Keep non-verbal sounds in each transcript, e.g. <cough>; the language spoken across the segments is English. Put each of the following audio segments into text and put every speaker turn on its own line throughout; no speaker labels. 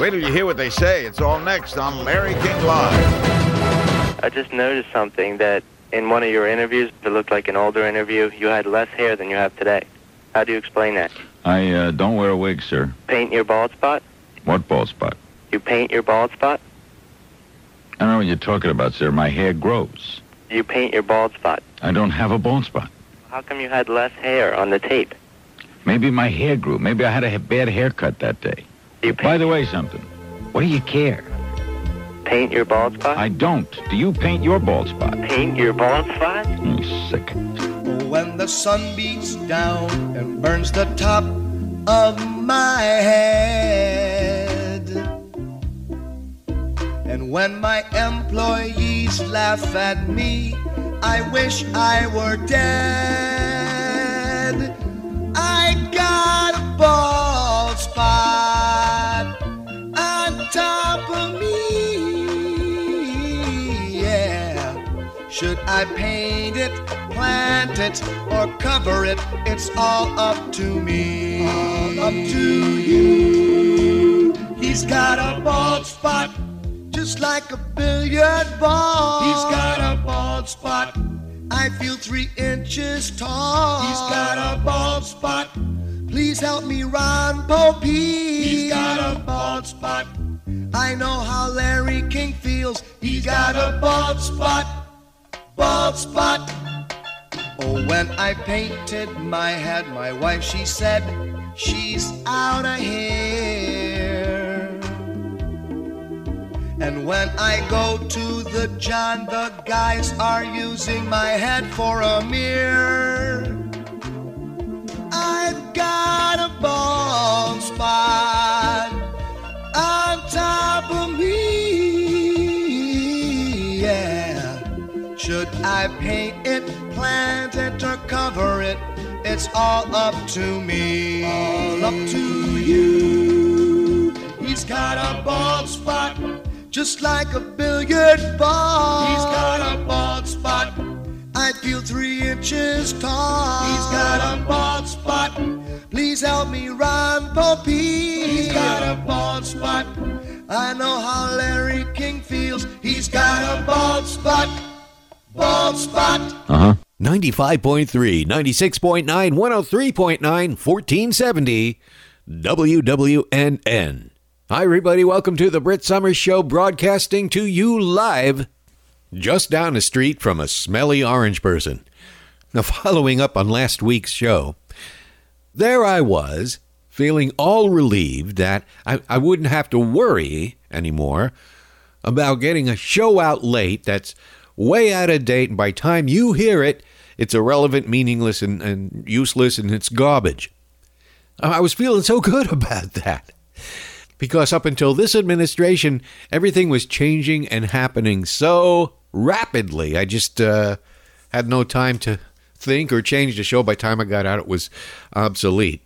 Wait till you hear what they say. It's all next on Larry King Live.
I just noticed something that in one of your interviews, it looked like an older interview, you had less hair than you have today. How do you explain that?
I uh, don't wear a wig, sir.
Paint your bald spot?
What bald spot?
You paint your bald spot?
I don't know what you're talking about, sir. My hair grows.
You paint your bald spot.
I don't have a bald spot.
How come you had less hair on the tape?
Maybe my hair grew. Maybe I had a bad haircut that day.
You
By the way, something. What do you care?
paint your bald spot?
I don't. Do you paint your bald spot?
Paint your bald spot?
I'm sick.
When the sun beats down and burns the top of my head. And when my employees laugh at me, I wish I were dead. I got a bald spot on top of me, yeah. Should I paint it, plant it, or cover it? It's all up to me. All up to you. He's got a bald spot, just like a billiard ball. He's got a bald spot. I feel three inches tall. He's got a bald spot. Please help me, Ron Pope. He's got a bald spot. I know how Larry King feels. He's got a bald spot. Bald spot. Oh, when I painted my head, my wife, she said, she's out of here. And when I go to the John, the guys are using my head for a mirror. I paint it, plant it, or cover it? It's all up to me. All up to you. He's got a bald spot, just like a billiard ball. He's got a bald spot. I feel three inches tall. He's got a bald spot. Please help me, Ron Pope. He's got a bald spot. I know how Larry King feels. He's got a bald spot. Bald spot.
Uh huh.
95.3, 96.9, 103.9, 1470, WWNN. Hi, everybody. Welcome to the Brit Somers Show, broadcasting to you live just down the street from a smelly orange person. Now, <laughs> following up on last week's show, there I was, feeling all relieved that I, I wouldn't have to worry anymore about getting a show out late that's way out of date, and by time you hear it, it's irrelevant, meaningless, and, and useless, and it's garbage. I was feeling so good <laughs> about that. Because up until this administration, everything was changing and happening so rapidly. I just uh, had no time to think or change the show. By the time I got out, it was obsolete.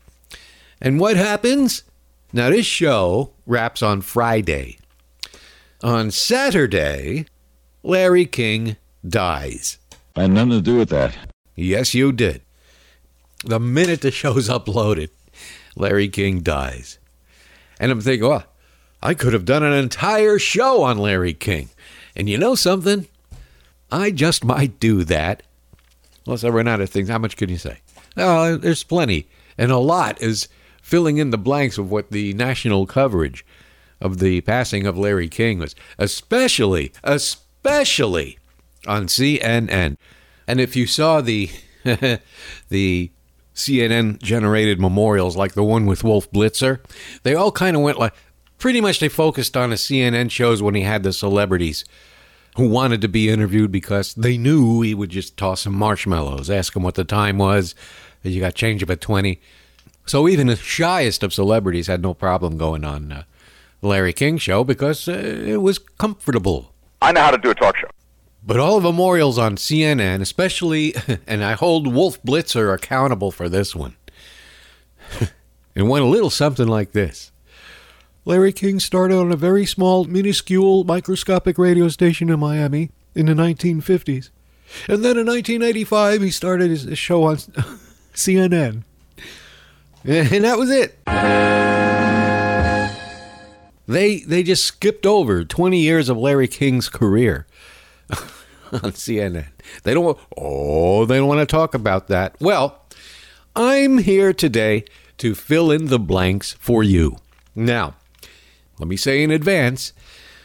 And what happens? Now, this show wraps on Friday. On Saturday, Larry King dies.
I had nothing to do with that.
Yes, you did. The minute the show's <laughs> uploaded, Larry King dies. And I'm thinking, well, I could have done an entire show on Larry King. And you know something? I just might do that. Unless I run out of things. How much can you say? Oh, there's plenty. And a lot is filling in the blanks of what the national coverage of the passing of Larry King was, especially, especially on CNN. And if you saw the <laughs> the CNN generated memorials like the one with Wolf Blitzer, they all kind of went like pretty much they focused on the CNN shows when he had the celebrities who wanted to be interviewed because they knew he would just toss some marshmallows, ask him what the time was, you got change up at 20. So even the shyest of celebrities had no problem going on uh, Larry King show because uh, it was comfortable.
I know how to do a talk show.
But all the memorials on CNN, especially, <laughs> and I hold Wolf Blitzer accountable for this one. <laughs> it went a little something like this. Larry King started on a very small, minuscule, microscopic radio station in Miami in the 1950s. And then in 1985, he started his show on <laughs> CNN. And that was it. They they just skipped over 20 years of Larry King's career <laughs> on CNN. They don't want, oh, they don't want to talk about that. Well, I'm here today to fill in the blanks for you. Now, let me say in advance,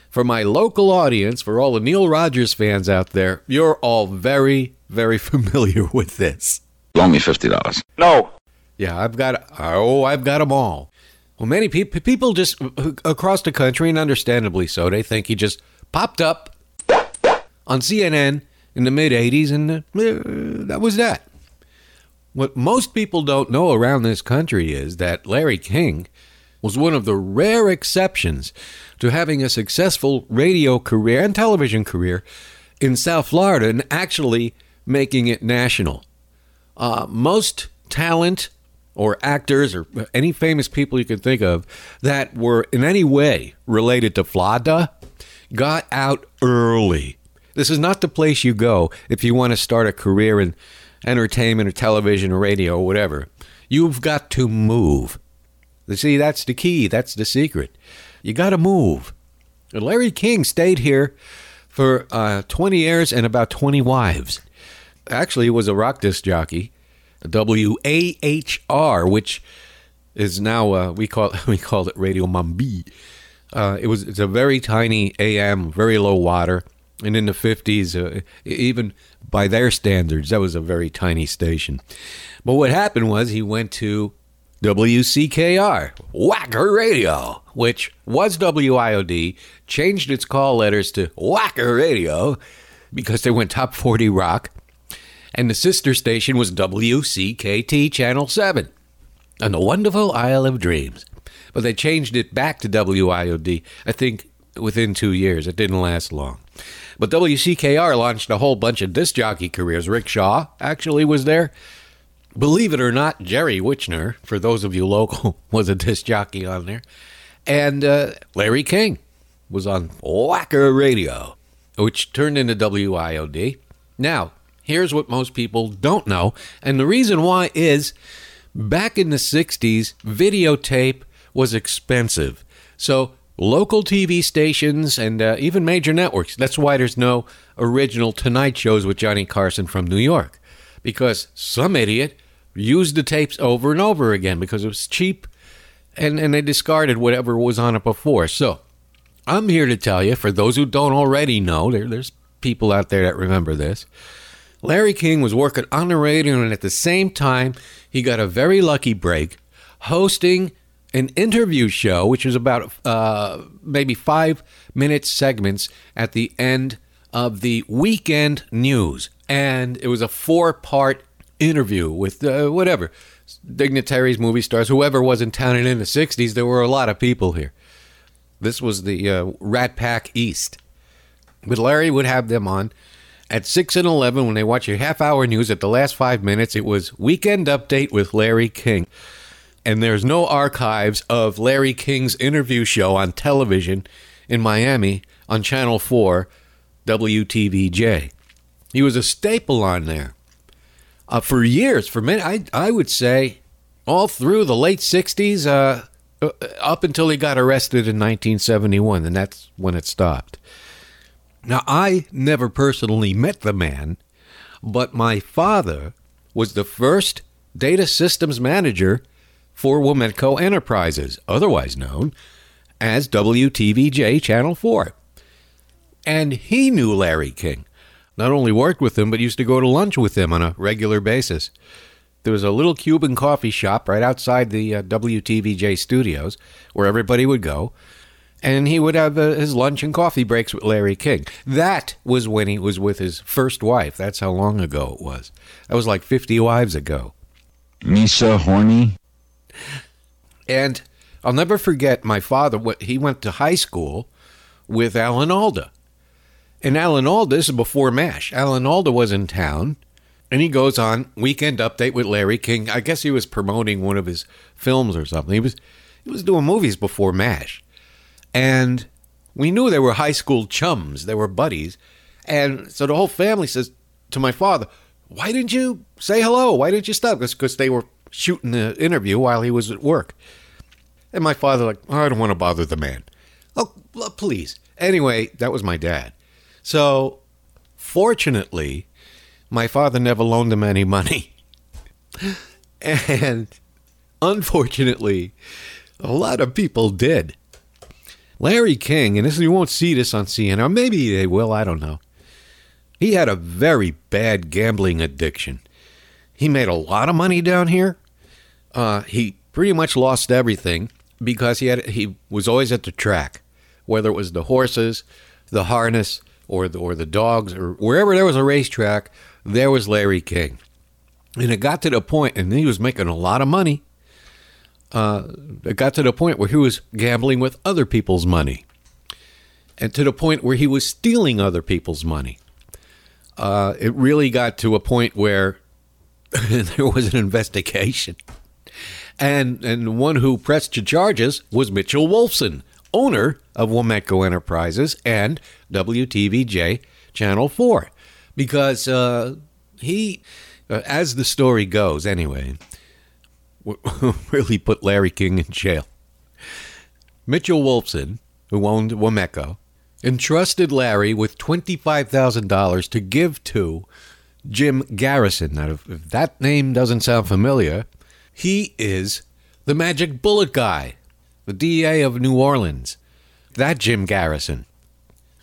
for my local audience, for all the Neil Rogers fans out there, you're all very, very <laughs> familiar with this.
Loan me fifty dollars.
No.
Yeah, I've got oh, I've got them all. Well, many people people just across the country, and understandably so, they think he just popped up on CNN in the mid '80s, and uh, that was that. What most people don't know around this country is that Larry King was one of the rare exceptions to having a successful radio career and television career in South Florida and actually making it national. Uh, most talent or actors or any famous people you can think of that were in any way related to Florida got out early. This is not the place you go if you want to start a career in entertainment or television or radio or whatever. You've got to move. You see, that's the key. That's the secret. You got to move. Larry King stayed here for uh, 20 years and about 20 wives. Actually, he was a rock disc jockey, WAHR, which is now uh, we call <laughs> we call it Radio Mambi. Uh, it was it's a very tiny AM, very low water, and in the 50s, uh, even by their standards, that was a very tiny station. But what happened was he went to WCKR, Whacker Radio, which was WIOD, changed its call letters to Whacker Radio because they went top 40 rock, and the sister station was WCKT Channel 7 on the wonderful Isle of Dreams. But they changed it back to WIOD, I think within two years. It didn't last long. But WCKR launched a whole bunch of disc jockey careers. Rick Shaw actually was there. Believe it or not, Jerry Wichner, for those of you local, <laughs> was a disc jockey on there. And uh, Larry King was on Whacker Radio, which turned into WIOD. Now, here's what most people don't know. And the reason why is back in the 60s, videotape was expensive. So local TV stations and uh, even major networks. That's why there's no original Tonight shows with Johnny Carson from New York, because some idiot used the tapes over and over again because it was cheap, and and they discarded whatever was on it before. So I'm here to tell you, for those who don't already know, there, there's people out there that remember this. Larry King was working on the radio, and at the same time, he got a very lucky break hosting an interview show, which was about uh, maybe five minute segments at the end of the weekend news. And it was a four part interview with uh, whatever dignitaries, movie stars, whoever was in town. And in the 60s, there were a lot of people here. This was the uh, Rat Pack East. But Larry would have them on at 6 and 11 when they watch your half hour news at the last five minutes. It was Weekend Update with Larry King and there's no archives of Larry King's interview show on television in Miami on Channel 4 WTVJ. He was a staple on there uh, for years, for many, I, I would say all through the late 60s, uh, uh, up until he got arrested in 1971, and that's when it stopped. Now, I never personally met the man, but my father was the first data systems manager for Wometco Enterprises, otherwise known as WTVJ Channel 4. And he knew Larry King. Not only worked with him, but used to go to lunch with him on a regular basis. There was a little Cuban coffee shop right outside the uh, WTVJ studios where everybody would go, and he would have uh, his lunch and coffee breaks with Larry King. That was when he was with his first wife. That's how long ago it was. That was like 50 wives ago.
Misa horny.
And I'll never forget my father. What he went to high school with Alan Alda, and Alan Alda this is before Mash. Alan Alda was in town, and he goes on Weekend Update with Larry King. I guess he was promoting one of his films or something. He was he was doing movies before Mash, and we knew they were high school chums. They were buddies, and so the whole family says to my father, "Why didn't you say hello? Why didn't you stop?" Because they were shooting the interview while he was at work. And my father, like, oh, I don't want to bother the man. Oh, please. Anyway, that was my dad. So, fortunately, my father never loaned him any money. <laughs> and unfortunately, a lot of people did. Larry King, and this you won't see this on CNN, maybe they will, I don't know. He had a very bad gambling addiction. He made a lot of money down here. Uh, he pretty much lost everything because he had he was always at the track, whether it was the horses, the harness, or the, or the dogs, or wherever there was a racetrack, there was Larry King. And it got to the point, and he was making a lot of money. Uh, it got to the point where he was gambling with other people's money, and to the point where he was stealing other people's money. Uh, it really got to a point where <laughs> there was an investigation, and and one who pressed the charges was Mitchell Wolfson, owner of Wometco Enterprises and WTVJ Channel Four, because uh, he, uh, as the story goes, anyway <laughs> really put Larry King in jail. Mitchell Wolfson, who owned Wometco, entrusted Larry with $25,000 to give to Jim Garrison. Now, if that name doesn't sound familiar, he is the magic bullet guy, the DA of New Orleans. That Jim Garrison.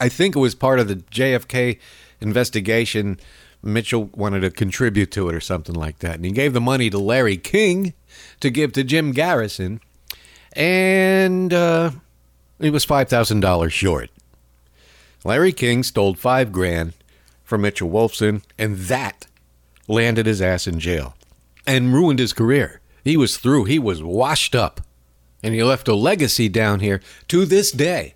I think it was part of the JFK investigation. Mitchell wanted to contribute to it or something like that. And he gave the money to Larry King to give to Jim Garrison, and uh, he was five thousand dollars short. Larry King stole five grand from Mitchell Wolfson, and that landed his ass in jail and ruined his career. He was through. He was washed up, and he left a legacy down here to this day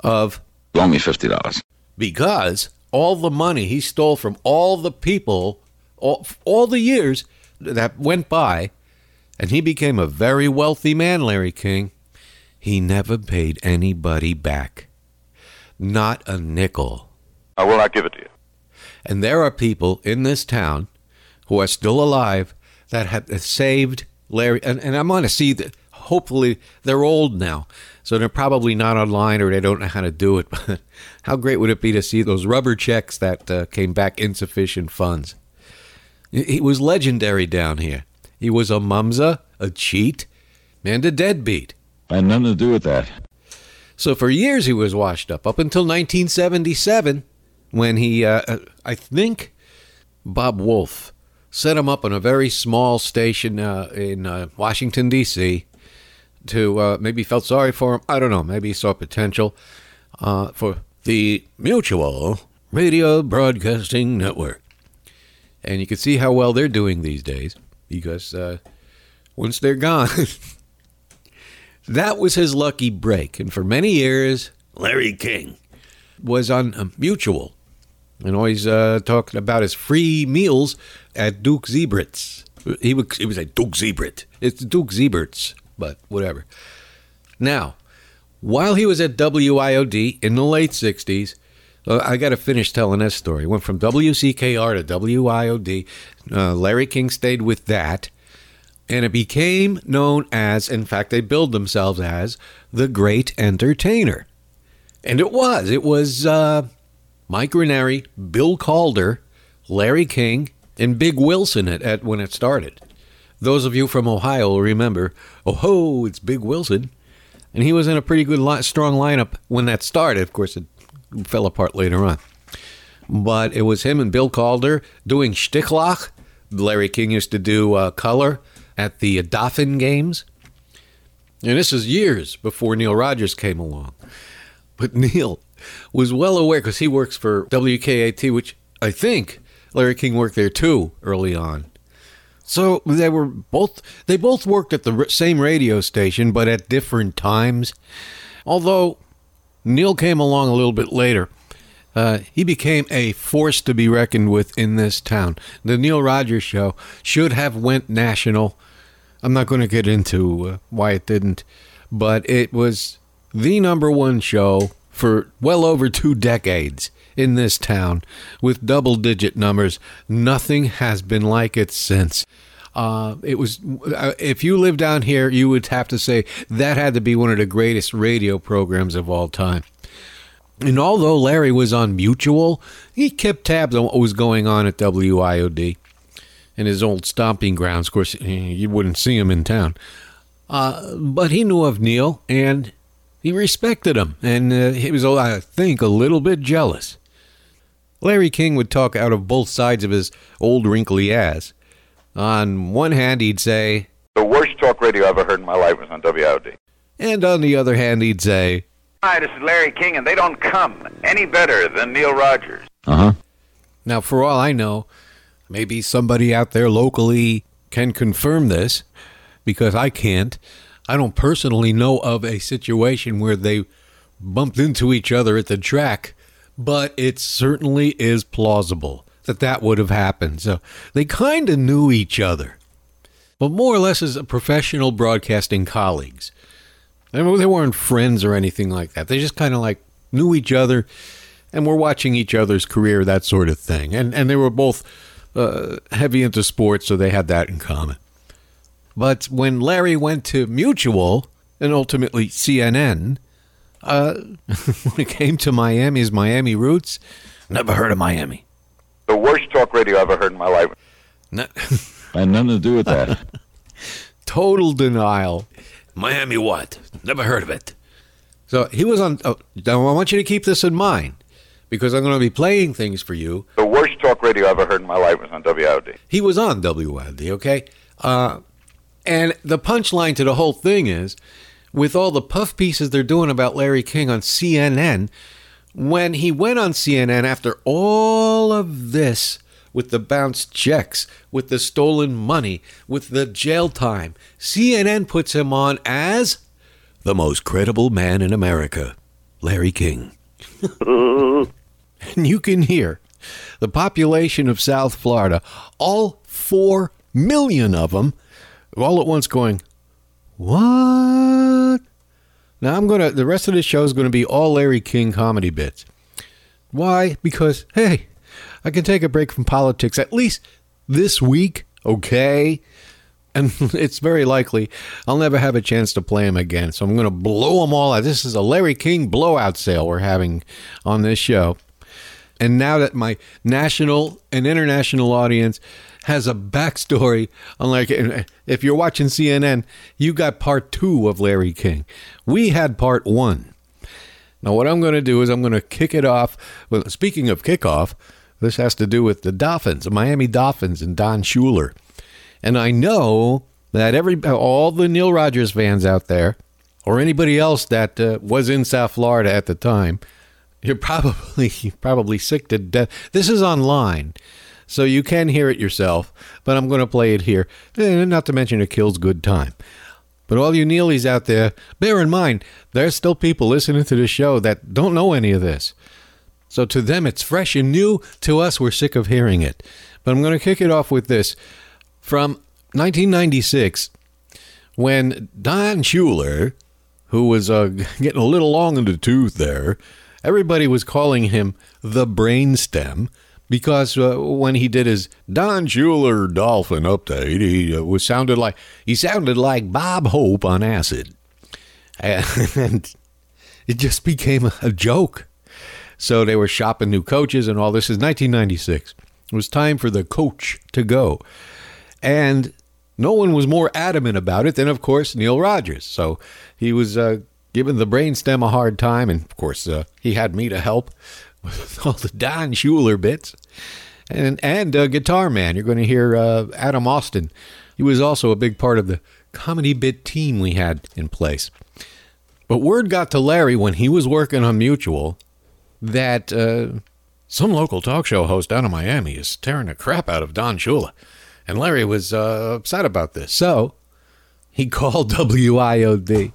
of
Loan me fifty dollars.
because all the money he stole from all the people, all, all the years that went by, and he became a very wealthy man, Larry King. He never paid anybody back. Not a nickel.
I will not give it to you.
And there are people in this town who are still alive that have saved Larry. And, and I'm going to see that hopefully they're old now. So they're probably not online or they don't know how to do it. <laughs> But how great would it be to see those rubber checks that uh, came back insufficient funds? He was legendary down here. He was a mumsa, a cheat, and a deadbeat.
I had nothing to do with that.
So for years he was washed up, up until 1977, when he, uh, uh, I think, Bob Wolf set him up on a very small station uh, in uh, Washington D.C. to uh, maybe felt sorry for him. I don't know. Maybe he saw potential uh, for the Mutual Radio Broadcasting Network, and you can see how well they're doing these days because uh, once they're gone. <laughs> That was his lucky break. And for many years, Larry King was on mutual and always uh, talking about his free meals at Duke Zebrits. He would, he was like, Duke Zebrit. It's Duke Zeibert's, but whatever. Now, while he was at WIOD in the late 60s, uh, I got to finish telling this story. Went from WCKR to WIOD. Uh, Larry King stayed with that and it became known as, in fact, they billed themselves as the Great Entertainer. And it was. It was uh, Mike Ranieri, Bill Calder, Larry King, and Big Wilson at, at when it started. Those of you from Ohio will remember, oh ho, it's Big Wilson. And he was in a pretty good, strong lineup when that started. Of course, it fell apart later on. But it was him and Bill Calder doing Sticklach. Larry King used to do uh, color at the Dolphin games. And this is years before Neil Rogers came along. But <laughs> Neil was well aware because he works for WKAT, which I think Larry King worked there too early on. So they were both they both worked at the same radio station but at different times. Although Neil came along a little bit later. Uh, he became a force to be reckoned with in this town. The Neil Rogers show should have went national. I'm not going to get into uh, why it didn't, but it was the number one show for well over two decades in this town with double digit numbers. Nothing has been like it since. Uh, it was uh, if you live down here, you would have to say that had to be one of the greatest radio programs of all time. And although Larry was on Mutual, he kept tabs on what was going on at WIOD and his old stomping grounds. Of course, you wouldn't see him in town. Uh, but he knew of Neil and he respected him. And uh, he was, I think, a little bit jealous. Larry King would talk out of both sides of his old wrinkly ass. On one hand, he'd say,
The worst talk radio I ever heard in my life was on WIOD.
and on the other hand, he'd say,
Hi, this is Larry King, and they don't come any better than Neil Rogers.
Uh huh.
Now, for all I know, maybe somebody out there locally can confirm this because I can't. I don't personally know of a situation where they bumped into each other at the track, but it certainly is plausible that that would have happened. So they kind of knew each other, but more or less as professional broadcasting colleagues. I mean, they weren't friends or anything like that. They just kind of like knew each other and were watching each other's career, that sort of thing. And and they were both uh, heavy into sports, so they had that in common. But when Larry went to Mutual and ultimately CNN, uh, <laughs> when it came to Miami's Miami roots, never heard of Miami.
The worst talk radio I ever heard in my life.
No, <laughs>
Had nothing to do with that. <laughs>
total denial. Miami what? Never heard of it. So he was on. Oh, now I want you to keep this in mind because I'm going to be playing things for you
The worst talk radio I ever heard in my life was on WIOD.
he was on WID, okay? Uh, and the punchline to the whole thing is with all the puff pieces they're doing about Larry King on CNN, when he went on CNN after all of this, with the bounced checks, with the stolen money, with the jail time, CNN puts him on as the most credible man in America, Larry King. <laughs> and you can hear the population of South Florida, all four million of them, all at once going, What? Now I'm gonna the rest of the show is gonna be all Larry King comedy bits. Why? Because hey, I can take a break from politics at least this week, okay? And <laughs> it's very likely I'll never have a chance to play him again. So I'm going to blow them all out. This is a Larry King blowout sale we're having on this show. And now that my national and international audience has a backstory, unlike if you're watching CNN, you got part two of Larry King. We had part one. Now, what I'm going to do is I'm going to kick it off. Well, speaking of kickoff, this has to do with the Dolphins, the Miami Dolphins, and Don Shula. And I know that every all the Neil Rogers fans out there, or anybody else that uh, was in South Florida at the time, you're probably <laughs> probably sick to death. This is online, so you can hear it yourself. But I'm going to play it here, and not to mention it kills good time. But all you Neelies out there, bear in mind, there's still people listening to the show that don't know any of this. So to them, it's fresh and new. To us, we're sick of hearing it. But I'm going to kick it off with this from 1996 when Don Shula, who was uh, <laughs> getting a little long in the tooth there, everybody was calling him the brainstem because uh, when he did his Don Shula Dolphin update, he uh, was sounded like he sounded like Bob Hope on acid, and <laughs> it just became a joke. So they were shopping new coaches and all this. Is 1996. It was time for the coach to go, and no one was more adamant about it than, of course, Neil Rogers. So he was uh, giving the brainstem a hard time, and of course, uh, he had me to help with all the Don Shula bits, and and uh, Guitar Man. You're going to hear uh, Adam Austin. He was also a big part of the comedy bit team we had in place. But word got to Larry when he was working on Mutual that uh, some local talk show host down in Miami is tearing the crap out of Don Shula. And Larry was uh, upset about this. So he called <laughs> WIOD.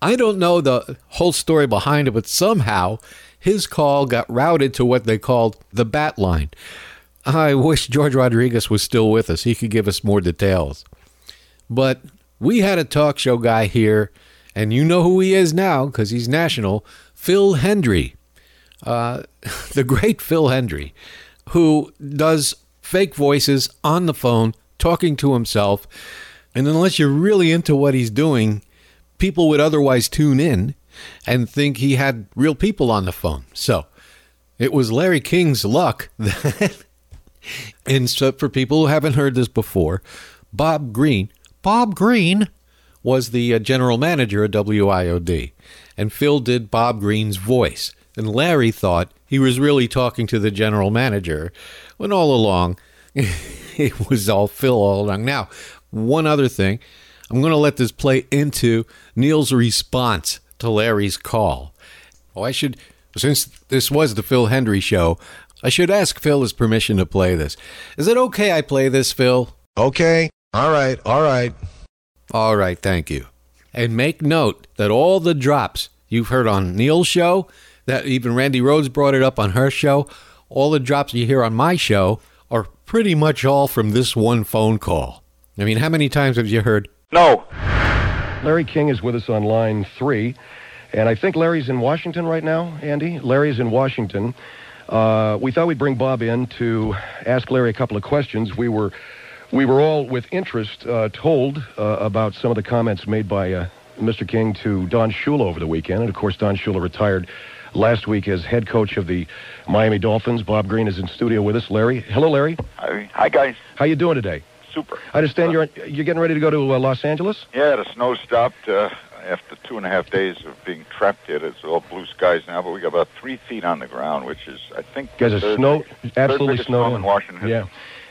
I don't know the whole story behind it, but somehow his call got routed to what they called the bat line. I wish George Rodriguez was still with us. He could give us more details. But we had a talk show guy here, and you know who he is now because he's national Phil Hendrie. Uh, <laughs> the great Phil Hendrie, who does fake voices on the phone talking to himself. And unless you're really into what he's doing, people would otherwise tune in and think he had real people on the phone. So it was Larry King's luck <laughs> that, and so for people who haven't heard this before, Bob Green, Bob Green was the uh, general manager of WIOD, and Phil did Bob Green's voice. And Larry thought he was really talking to the general manager, when all along <laughs> it was all Phil all along. Now, one other thing, I'm going to let this play into Neil's response to Larry's call. Oh, I should, since this was the Phil Hendrie show, I should ask Phil his permission to play this. Is it okay I play this, Phil?
Okay. All right. All right.
All right, thank you. And make note that all the drops you've heard on Neil's show, that even Randi Rhodes brought it up on her show, all the drops you hear on my show are pretty much all from this one phone call. I mean, how many times have you heard,
No.
Larry King is with us on line three, and I think Larry's in Washington right now, Andy. Larry's in Washington. Uh, we thought we'd bring Bob in to ask Larry a couple of questions. We were, we were all with interest uh, told uh, about some of the comments made by uh, Mr. King to Don Shula over the weekend, and of course Don Shula retired last week as head coach of the Miami Dolphins. Bob Green is in studio with us. Larry, hello, Larry.
Hi, hi guys.
How you doing today?
Super.
I understand you're you're getting ready to go to uh, Los Angeles.
Yeah, the snow stopped uh, after two and a half days of being trapped here. It's all blue skies now, but we got about three feet on the ground, which is, I think,
You guys are
third
snow,
biggest-
absolutely
third biggest
snowed
storm
in.
in Washington.
Yeah.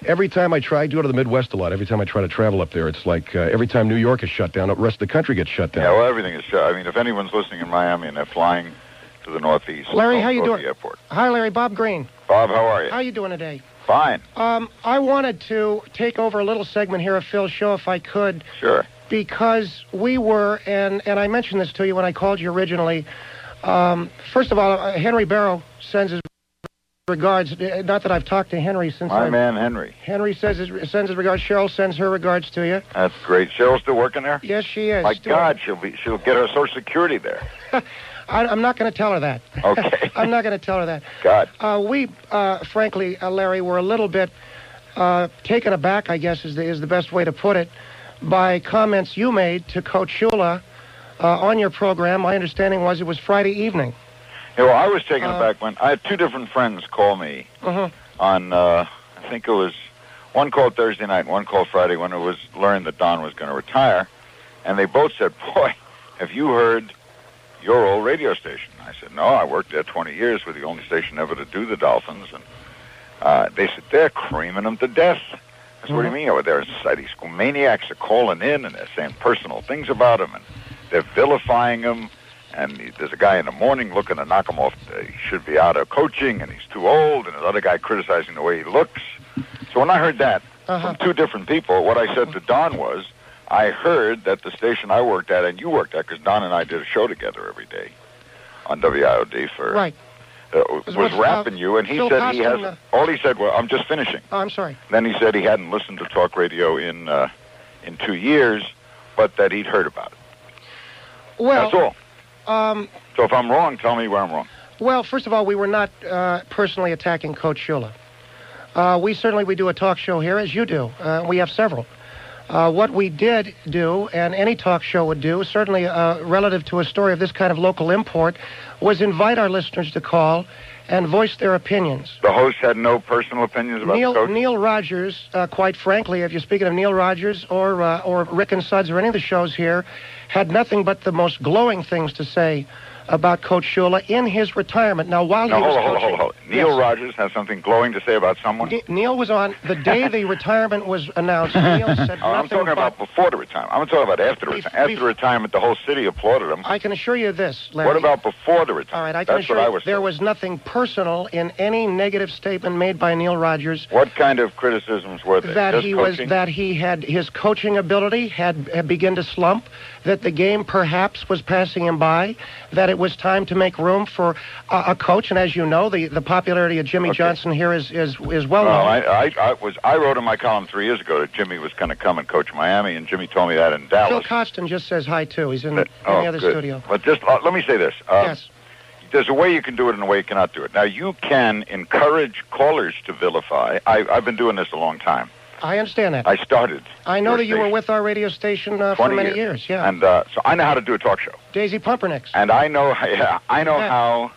Every time I try, I go to the Midwest a lot. Every time I try to travel up there, it's like uh, every time New York is shut down, the rest of the country gets shut down.
Yeah, well, everything is shut. I mean, if anyone's listening in Miami and they're flying to the Northeast,
Larry, how you
go to
doing?
the airport.
Hi, Larry. Bob Green.
Bob, how are you?
How you doing today?
Fine.
Um, I wanted to take over a little segment here of Phil's show, if I could,
Sure.
because we were, and and I mentioned this to you when I called you originally. Um, first of all, uh, Henry Barrow sends his regards. uh, Not that I've talked to Henry since.
My
I,
man, Henry.
Henry says his, sends his regards. Cheryl sends her regards to you.
That's great. Cheryl's still working there?
Yes, she is.
My
Still-
God, she'll be she'll get her Social Security there. <laughs>
I, I'm not going to tell her that.
Okay. <laughs>
I'm not going to tell her that.
God.
Uh, we, uh, frankly, uh, Larry, were a little bit uh, taken aback, I guess is the, is the best way to put it, by comments you made to Coach Shula uh, on your program. My understanding was it was Friday evening.
Yeah, well, I was taken
Uh,
aback when I had two different friends call me
Mhm.
on. Uh, I think it was one called Thursday night, and one called Friday when it was learned that Don was going to retire, and they both said, "Boy, have you heard your old radio station?" I said, "No, I worked there 20 years. We're the only station ever to do the Dolphins." And uh, they said they're creaming them to death. I said, "What do you mean over there? Society school maniacs are calling in and they're saying personal things about him, and they're vilifying him." And he- there's a guy in the morning looking to knock him off. Uh, he should be out of coaching, and he's too old. And another guy criticizing the way he looks. So when I heard that
Uh-huh.
from two different people, what I said to Don was, I heard that the station I worked at and you worked at, because Don and I did a show together every day on WIOD for
Right.
uh,
Was uh,
rapping you, and he said he hasn't. All he said was, "I'm just finishing."
Oh, I'm sorry.
Then he said he hadn't listened to talk radio in uh, in two years, but that he'd heard about it.
Well,
That's all.
Um,
So if I'm wrong, tell me where I'm wrong.
well, first of all, we were not uh, personally attacking Coach Shula. Uh, we certainly we do a talk show here, as you do. Uh, we have several. Uh, what we did do, and any talk show would do, certainly uh, relative to a story of this kind of local import, was invite our listeners to call and voice their opinions.
The host had no personal opinions about
Neil
the coach.
Neil Rogers, uh, quite frankly, if you're speaking of Neil Rogers or uh, or Rick and Suds or any of the shows here, had nothing but the most glowing things to say about Coach Shula in his retirement. Now, while
No,
he was
hold on, hold
coaching,
hold. Neil
Yes.
Rogers has something glowing to say about someone.
Ne- Neil was on the day the <laughs> retirement was announced. Neil said
Oh, I'm talking about before the retirement. I'm talking about after the retirement. After the retirement, the whole city applauded him.
I can assure you this, Larry.
What about before the retirement?
All right, I can
That's
assure you
was.
there
told.
was nothing personal in any negative statement made by Neil Rogers.
What kind of criticisms were there?
that
Just
he was that he had his coaching ability had, had begun to slump that the game perhaps was passing him by that it was time to make room for a, a coach and as you know the, the popularity of Jimmy
Okay.
Johnson here is is, is well
No,
known
I, I, I was. I wrote in my column three years ago that Jimmy was going to come and coach Miami, and Jimmy told me that in Dallas. Phil.
Costin just says hi too he's in,
That-
in
oh,
the other
good.
studio
But just uh, let me say this. Uh,
yes
there's a way you can do it and a way you cannot do it. Now you can encourage callers to vilify. I, I've been doing this a long time.
I understand that.
I started.
I know that you were with our radio station uh, for many years. Yeah.
and uh, so I know how to do a talk show,
Daisy Pumpernicks.
and I know <laughs> yeah, I know
Yeah.
how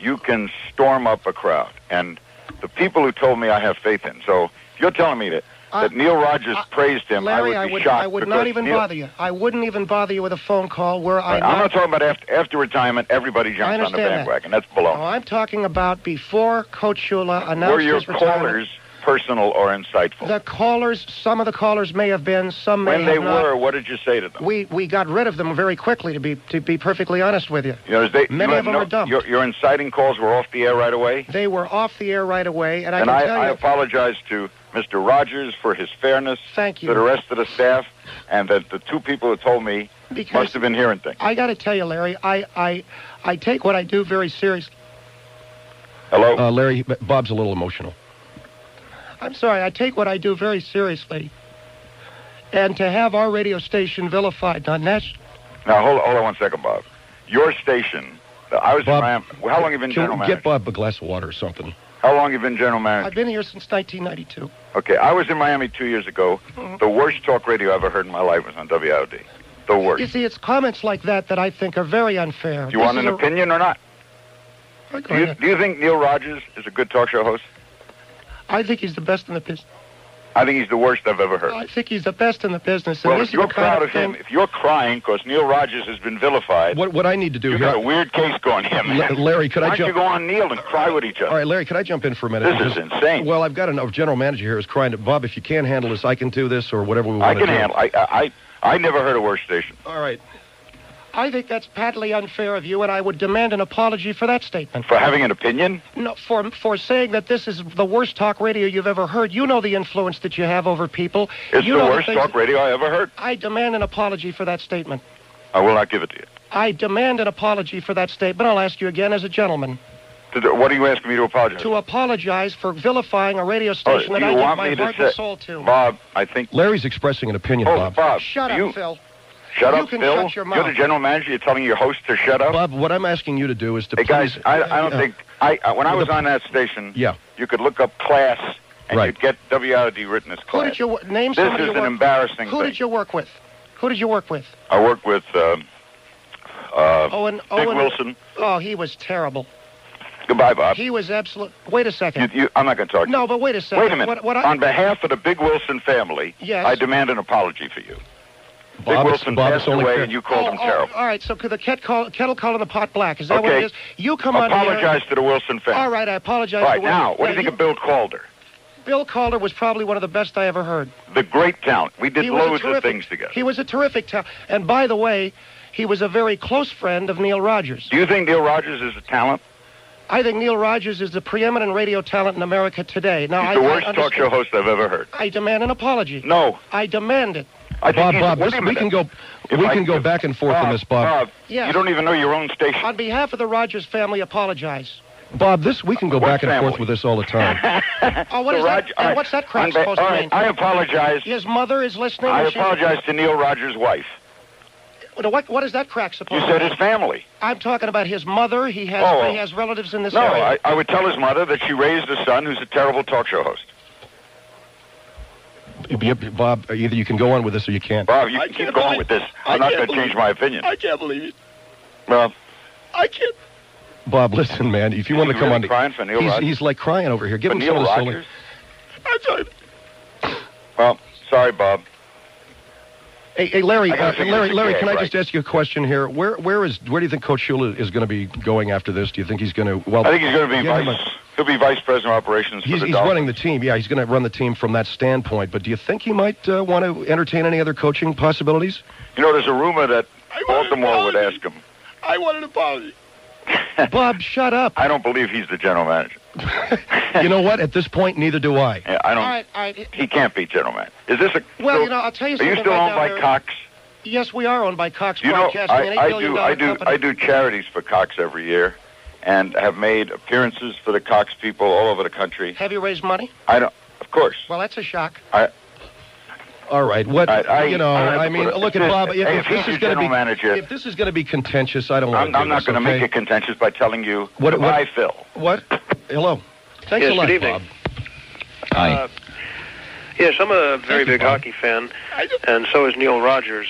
you can storm up a crowd, and the people who told me I have faith in. So if you're telling me that.
I-
that Neil Rogers
I-
praised him.
Larry,
I would be
would,
shocked.
I would not even
Neil-
bother you. I wouldn't even bother you with a phone call where I.
I'm not talking about after, after retirement. Everybody jumps on the
understand that.
bandwagon. That's below.
Oh, I'm talking about before Coach Shula announced
Were your
his retirement.
callers personal or insightful?
The callers, some of the callers may have been, some may
when they
have not.
were, what did you say to them?
We we got rid of them very quickly. To be to be perfectly honest with you,
You know, they,
Many
you
of them
no,
were dumped.
Your, your inciting calls were off the air right away.
they were off the air right away, and I
and
can
I,
tell
I apologize to Mr. Rogers for his fairness,
Thank you.
to the rest of the staff, and that the two people who told me
because
must have been hearing things.
I got to tell you, Larry, I I I take what I do very seriously.
Hello?
Uh, Larry, Bob's a little emotional.
I'm sorry, I take what I do very seriously. And to have our radio station vilified on national.
now, hold, hold on one second, Bob. Your station, I was
Bob,
in Miami. How long have you been
Can
general manager?
get Bob a glass of water or something?
How long have you been general manager?
I've been here since 1992.
Okay, I was in Miami two years ago.
Mhm.
The worst talk radio I ever heard in my life was on WIOD. The worst.
You see, it's comments like that that I think are very unfair.
Do you
This
want
is
an
a-
opinion or not? Do you, do you think Neil Rogers is a good talk show host?
I think he's the best in the business.
I think he's the worst I've ever heard.
I think he's the best in the business.
Well, if you're proud
of
of him, if you're crying because Neil Rogers has been vilified,
What what I need to do here.
you got a weird case going here, man.
Larry, could
Why
I
don't you go on Neil and cry with each other?
All right, Larry, could I jump in for a minute?
This is insane.
Well, I've got a general manager here who's crying. To, Bob, if you can't handle this, I can do this or whatever we want
I can handle. I, I I I never heard a worse station.
All right.
I think that's patently unfair of you, and I would demand an apology for that statement.
For having an opinion,
No, for for saying that this is the worst talk radio you've ever heard. You know the influence that you have over people.
it's
you
the
know
worst
things-
talk radio I ever heard.
I demand an apology for that statement.
I will not give it to you.
I demand an apology for that statement. I'll ask you again as a gentleman
What are you asking me to apologize?
to apologize for vilifying a radio
Oh,
station
do
that I
want
give
me
my heart
say,
and soul to.
Bob? I think.
Larry's expressing an opinion,
Oh,
Bob.
Bob,
Shut up,
you
Phil.
Shut
You
up,
can
Phil.
shut your
You're the general manager. You're telling your host to shut up.
Bob, what I'm asking you to do is to
Hey guys,
please.
I, I don't
uh,
think I, I when I was
the-
on that station,
Yeah.
you could look up class and
Right.
you'd get WIOD written as class.
Who did you name
this is
you
an
work-
embarrassing
Who
thing.
did you work with? Who did you work with?
I worked with uh, uh,
Owen.
Dick
Owen.
Wilson.
Oh, he was terrible.
Goodbye, Bob.
He was absolute. Wait a second.
you, I'm not going to talk. to
No, but wait a second.
Wait a minute.
What, what I,
On behalf of the Big Wilson family,
Yes.
I demand an apology for you. Big
Bob, it's-
Wilson
Bob, it's
passed away, and you called
oh,
him
oh, oh
terrible.
all right, so could the ket call, kettle calling the pot black? Is that what
Okay.
it is? You come on here.
Apologize to the Wilson family.
All right, I apologize.
All right,
to
now, what do you think of Bill Calder?
Bill Calder was probably one of the best I ever heard.
The great talent. We did
he was
loads
terrific,
of things together.
He was a terrific talent. And by the way, he was a very close friend of Neil Rogers.
Do you think Neil Rogers is a talent?
I think Neil Rogers is the preeminent radio talent in America today. Now,
He's
I,
the
I
worst talk show host I've ever heard.
I demand an apology.
No.
I demand it.
I
Bob,
he's-
Bob, this, we can go.
If
we
I-
can go
if-
back and forth on this, Bob.
Bob,
Yes.
you don't even know your own station.
On behalf of the Rogers family, apologize.
Bob, this we can go
What
back and forth with this all the time. <laughs>
Oh, what
So
is
Rog-
that?
all right.
what's that crap
ba-
supposed
all
to
right,
mean?
I apologize.
His mother is listening.
I
and she-
apologize to Neil Rogers' wife.
What, what is that crack supposed? To
be?
You said his
family.
I'm talking about his mother. He has
Oh.
he has relatives in this
No,
area.
I, I would tell his mother that she raised a son who's a terrible talk show host.
Yep, Bob, either you can go on with this or you can't.
Bob, you
I
can keep going
believe-
with this.
I
I'm not
can't
going to change my opinion.
I can't believe it.
Well,
I can't.
Bob, listen, man. If you want to come
really
on, to-
crying for Neil
he's,
Rogers?
he's like crying over here. Give
but
him
Neil
some of this.
Rogers?
I'm sorry.
Well, sorry, Bob.
Hey, hey, Larry, uh, Larry, Larry,
gag,
can I just ask you a question here? Where, where is, where do you think Coach Shula is going to be going after this? Do you think he's going to? Well,
I think he's going to be vice.
a-
He'll be vice president of operations for
He's,
the
he's running the team. Yeah, he's going to run the team from that standpoint. But do you think he might uh, want to entertain any other coaching possibilities?
You know, there's a rumor that
I want an
Baltimore would ask him.
I want an apology.
Bob, shut up. <laughs>
I don't believe he's the general manager. <laughs>
you know what? At this point, neither do I.
Yeah, I don't.
all right, all right.
He can't be general manager. Is this a?
Well,
so-
you know, I'll tell you something.
Are you still
right
owned by
Larry.
Uh, Cox?
Yes, we are owned by Cox
You know,
Broadcasting, an
I,
eight
I do, I do,
company.
I do charities for Cox every year, and have made appearances for the Cox people all over the country.
Have you raised money?
I don't, of course.
Well, that's a shock.
All right. What
I- I-
you know?
I-
I mean, look at Bob. If,
Hey,
if
if
this is going to be
manager-
if this is going to be contentious, I don't want
I'm,
to.
I'm not going to make it contentious by telling you
What-
goodbye,
what-
Phil.
What? Hello. Thanks
Yes,
a lot,
good evening.
Bob.
Hi.
Uh, yes, I'm a very
you,
big
Bob.
hockey fan, and so is Neil Rogers.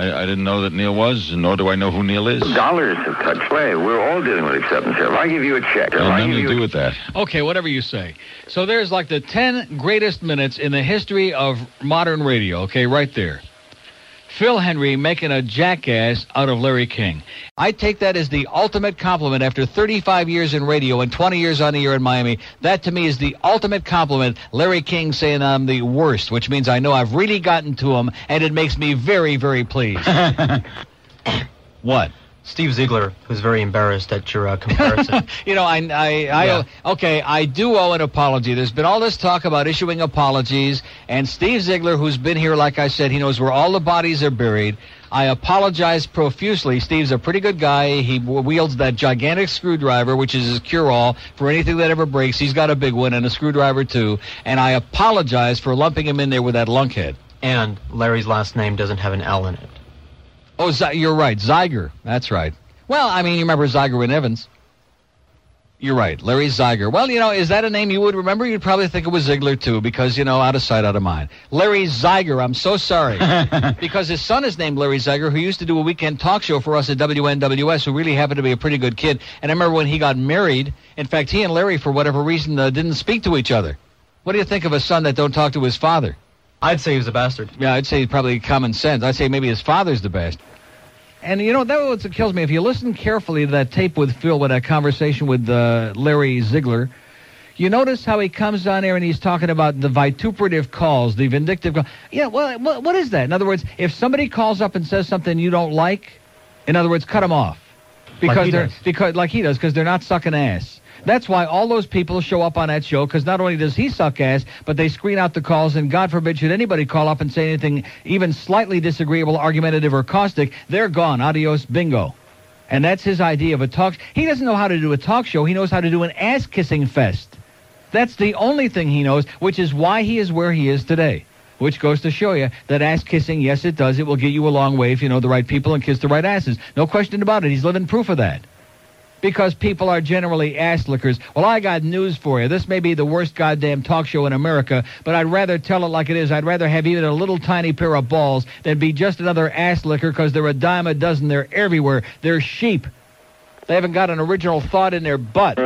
I, I didn't know that Neil was, nor do I know who Neil is.
Dollars have touched play. We're all dealing with acceptance here. If I give you a check, if
Got
I
nothing
give
to
you
do with that.
Okay, whatever you say. So there's like the 10 greatest minutes in the history of modern radio, okay, right there. Phil Hendrie making a jackass out of Larry King. I take that as the ultimate compliment after 35 years in radio and 20 years on the air in Miami. That to me is the ultimate compliment. Larry King saying I'm the worst, which means I know I've really gotten to him, and it makes me very, very pleased. <laughs> what?
Steve Ziegler was very embarrassed at your uh, comparison. <laughs>
you know, I, I, I,
Yeah.
okay, I do owe an apology. There's been all this talk about issuing apologies, and Steve Ziegler, who's been here, like I said, he knows where all the bodies are buried. I apologize profusely. Steve's a pretty good guy. He wields that gigantic screwdriver, which is his cure-all for anything that ever breaks. He's got a big one and a screwdriver too. And I apologize for lumping him in there with that lunkhead.
and Larry's last name doesn't have an L in it.
Oh, Z- you're right, Zeiger. That's right. Well, I mean, you remember Zeiger and Evans. You're right, Larry Zeiger. Well, you know, is that a name you would remember? You'd probably think it was Ziegler too, because you know, out of sight, out of mind. Larry Zeiger. I'm so sorry, <laughs> because his son is named Larry Zeiger, who used to do a weekend talk show for us at WNWS, who really happened to be a pretty good kid. And I remember when he got married. In fact, he and Larry, for whatever reason, uh, didn't speak to each other. What do you think of a son that don't talk to his father?
I'd say he was a bastard.
Yeah, I'd say probably common sense. I'd say maybe his father's the best. And you know that what kills me. If you listen carefully to that tape with Phil, with that conversation with uh, Larry Ziegler, you notice how he comes on there and he's talking about the vituperative calls, the vindictive calls. Yeah, well, what, what is that? In other words, if somebody calls up and says something you don't like, in other words, cut them off because
he
they're
does.
because like he does because they're not sucking ass. That's why all those people show up on that show because not only does he suck ass, but they screen out the calls. And God forbid, should anybody call up and say anything even slightly disagreeable, argumentative, or caustic, they're gone. Adios, bingo. And that's his idea of a talk. He doesn't know how to do a talk show. He knows how to do an ass kissing fest. That's the only thing he knows, which is why he is where he is today. Which goes to show you that ass kissing, yes, it does. It will get you a long way if you know the right people and kiss the right asses. No question about it. He's living proof of that. Because people are generally ass lickers. Well, I got news for you. This may be the worst goddamn talk show in America, but I'd rather tell it like it is. I'd rather have even a little tiny pair of balls than be just another ass licker because they're a dime a dozen. They're everywhere. They're sheep. They haven't got an original thought in their butt.
Who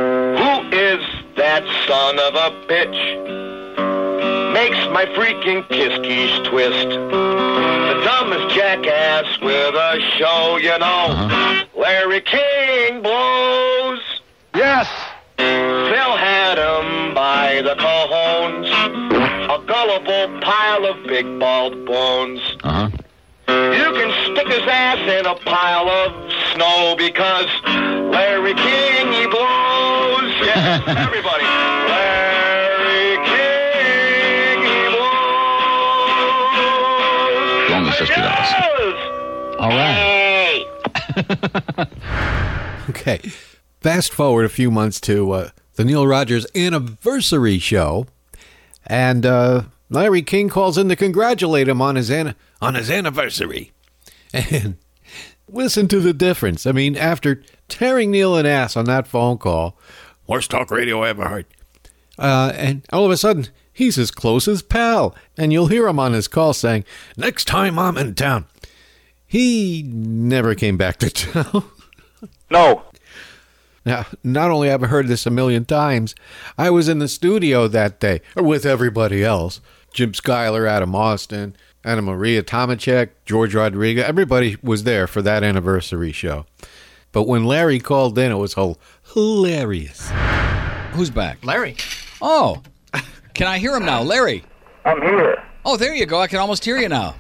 is that son of a bitch? My freaking kiss keys twist. The dumbest jackass with a show, you know. Larry King blows.
Yes.
Phil had him by the cojones. A gullible pile of big bald bones.
Uh huh.
You can stick his ass in a pile of snow because Larry King, he blows. <laughs> Yes, everybody. Larry
All right.
Hey! <laughs>
Okay. Fast forward a few months to uh, the Neil Rogers anniversary show, and uh, Larry King calls in to congratulate him on his an- on his anniversary. <laughs> And listen to the difference. I mean, after tearing Neil an ass on that phone call, worst talk radio I ever heard, uh, and all of a sudden he's his closest pal, and you'll hear him on his call saying, "Next time I'm in town." He never came back to town.
No.
Now, not only have I heard this a million times, I was in the studio that day with everybody else. Jim Schuyler, Adam Austin, Anna Maria Tomachek, George Rodriguez. Everybody was there for that anniversary show. But when Larry called in, it was whole hilarious.
Who's back?
Larry.
Oh, can I hear him now, Larry?
I'm here.
Oh, there you go. I can almost hear you now.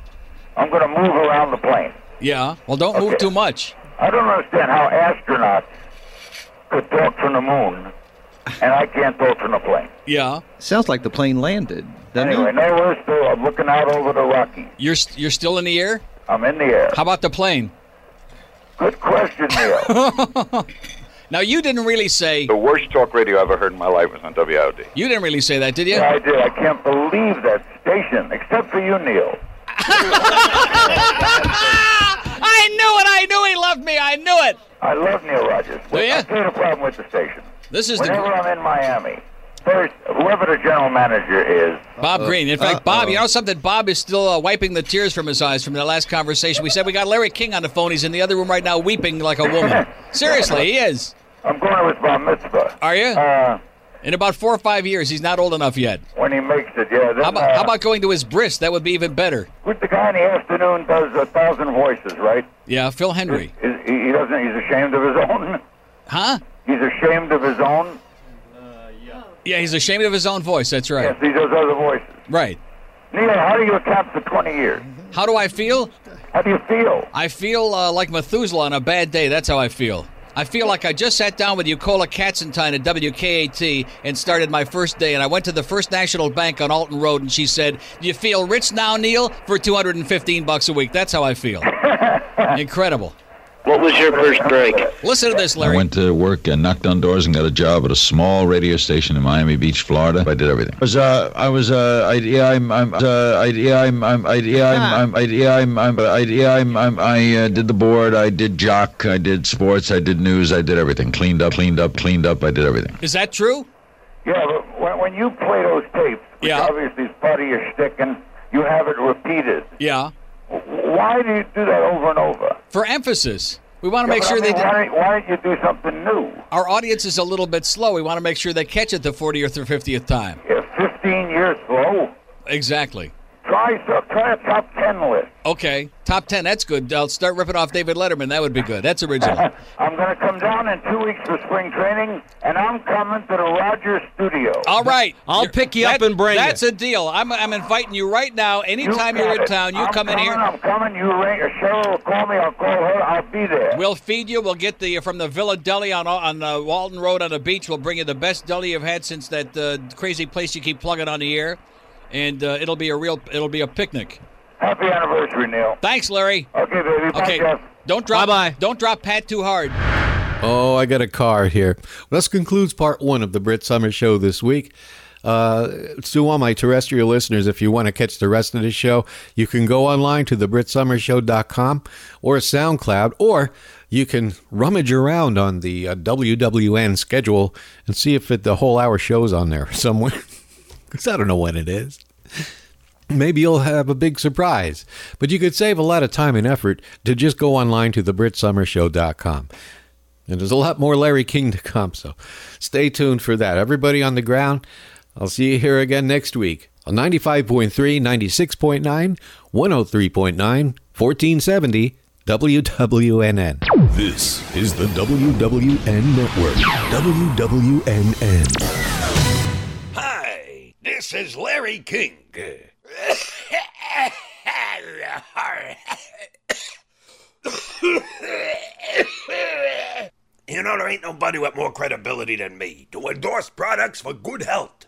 I'm going to move around the plane.
Yeah. Well, don't move too much.
I don't understand how astronauts could talk from the moon, and I can't talk from the plane.
Yeah.
Sounds like the plane landed. doesn't
Anyway,
it?
no worse still. I'm looking out over the Rockies.
You're st- you're still in the air.
I'm in the air.
How about the plane?
Good question, Neil. <laughs>
Now, you didn't really say.
The worst talk radio I ever heard in my life was on WIOD.
You didn't really say that, did you?
Yeah, I did. I can't believe that station, except for you, Neil.
I knew it. I knew he loved me. I knew it.
I love Neil Rogers.
Do you?
I'll tell you the problem with the station.
This is the-
Whenever I'm in Miami, first, whoever the general manager is,
Bob Green. In fact, Bob, you know something? Bob is still uh, wiping the tears from his eyes from the last conversation. We said we got Larry King on the phone. He's in the other room right now, weeping like a woman. <laughs> Seriously, he is.
I'm going with Bar Mitzvah.
Are you? In about four or five years, he's not old enough yet.
when he makes it, yeah. Then,
How about,
uh,
how about going to his bris? That would be even better.
with the guy in the afternoon does a thousand voices, right?
Yeah, Phil Hendrie.
Is, he, he doesn't. He's ashamed of his own.
Huh?
He's ashamed of his own.
Yeah, he's ashamed of his own voice. That's right.
Yes, he does other voices.
Right.
Neil, how do you account for 20 years?
How do I feel?
How do you feel?
I feel uh, like Methuselah on a bad day. That's how I feel. I feel like I just sat down with Eucola Katzenstein at WKAT and started my first day. And I went to the First National Bank on Alton Road, and she said, "Do you feel rich now, Neil? For 215 bucks a week. That's how I feel. <laughs> Incredible."
What was your first break?
Listen to this, Larry.
I went to work and knocked on doors and got a job at a small radio station in Miami Beach, Florida. I did everything. I was, uh, I was, uh, I, yeah, I'm, I'm, uh, I, yeah, I'm, I'm, I, yeah, I'm, I'm, I, yeah, I'm, I'm, I, yeah, I'm, I'm, I uh, did the board. I did jock. I did sports. I did news. I did everything. Cleaned up, cleaned up, cleaned up. I did everything.
Is that true?
Yeah, but when, when you play those tapes, which
Yeah.
obviously is part of your shtick, and you have it repeated,
Yeah.
Why do you do that over and over?
For emphasis. We want to
Yeah,
make sure
I mean,
they.
Why, why don't you do something new?
Our audience is a little bit slow. We want to make sure they catch it the 40th or 50th time.
Yeah, 15 years slow.
Exactly.
Try so, try a top 10 list.
Okay. Top 10. That's good. I'll start ripping off David Letterman. That would be good. That's original. <laughs>
I'm going to come down in two weeks for spring training, and I'm coming to the Rogers studio.
All right.
I'll
You're-
pick you up and bring you.
That's
you.
a deal. I'm, I'm inviting you right now. Anytime
You
you're
got
in
it.
town, you
I'm
come in
coming,
here.
I'm coming. You ring. Cheryl will call me. I'll call her. I'll be there.
We'll feed you. We'll get the from the Villa Deli on on uh, Walton Road on the beach. We'll bring you the best deli you've had since that uh, crazy place you keep plugging on the air, and uh, it'll be a real it'll be a picnic.
Happy anniversary, Neil.
Thanks, Larry.
Okay, baby. Bye,
Okay,
Jeff.
don't drop Bye bye. don't drop Pat too hard.
Oh, I got a card here. Well, this concludes part one of the Brit Somers Show this week. Uh, to all my terrestrial listeners, if you want to catch the rest of the show, you can go online to thebritsummershow.com or SoundCloud, or you can rummage around on the uh, WWN schedule and see if it, the whole hour show's on there <laughs> somewhere. <laughs> Because I don't know when it is. Maybe you'll have a big surprise. But you could save a lot of time and effort to just go online to thebritsummershow.com. And there's a lot more Larry King to come, so stay tuned for that. Everybody on the ground, I'll see you here again next week on 95.3, 96.9, 103.9, 1470 WWNN.
This is the WWN Network. WWNN.
Hi, this is Larry King. You know, there ain't nobody with more credibility than me to endorse products for good health.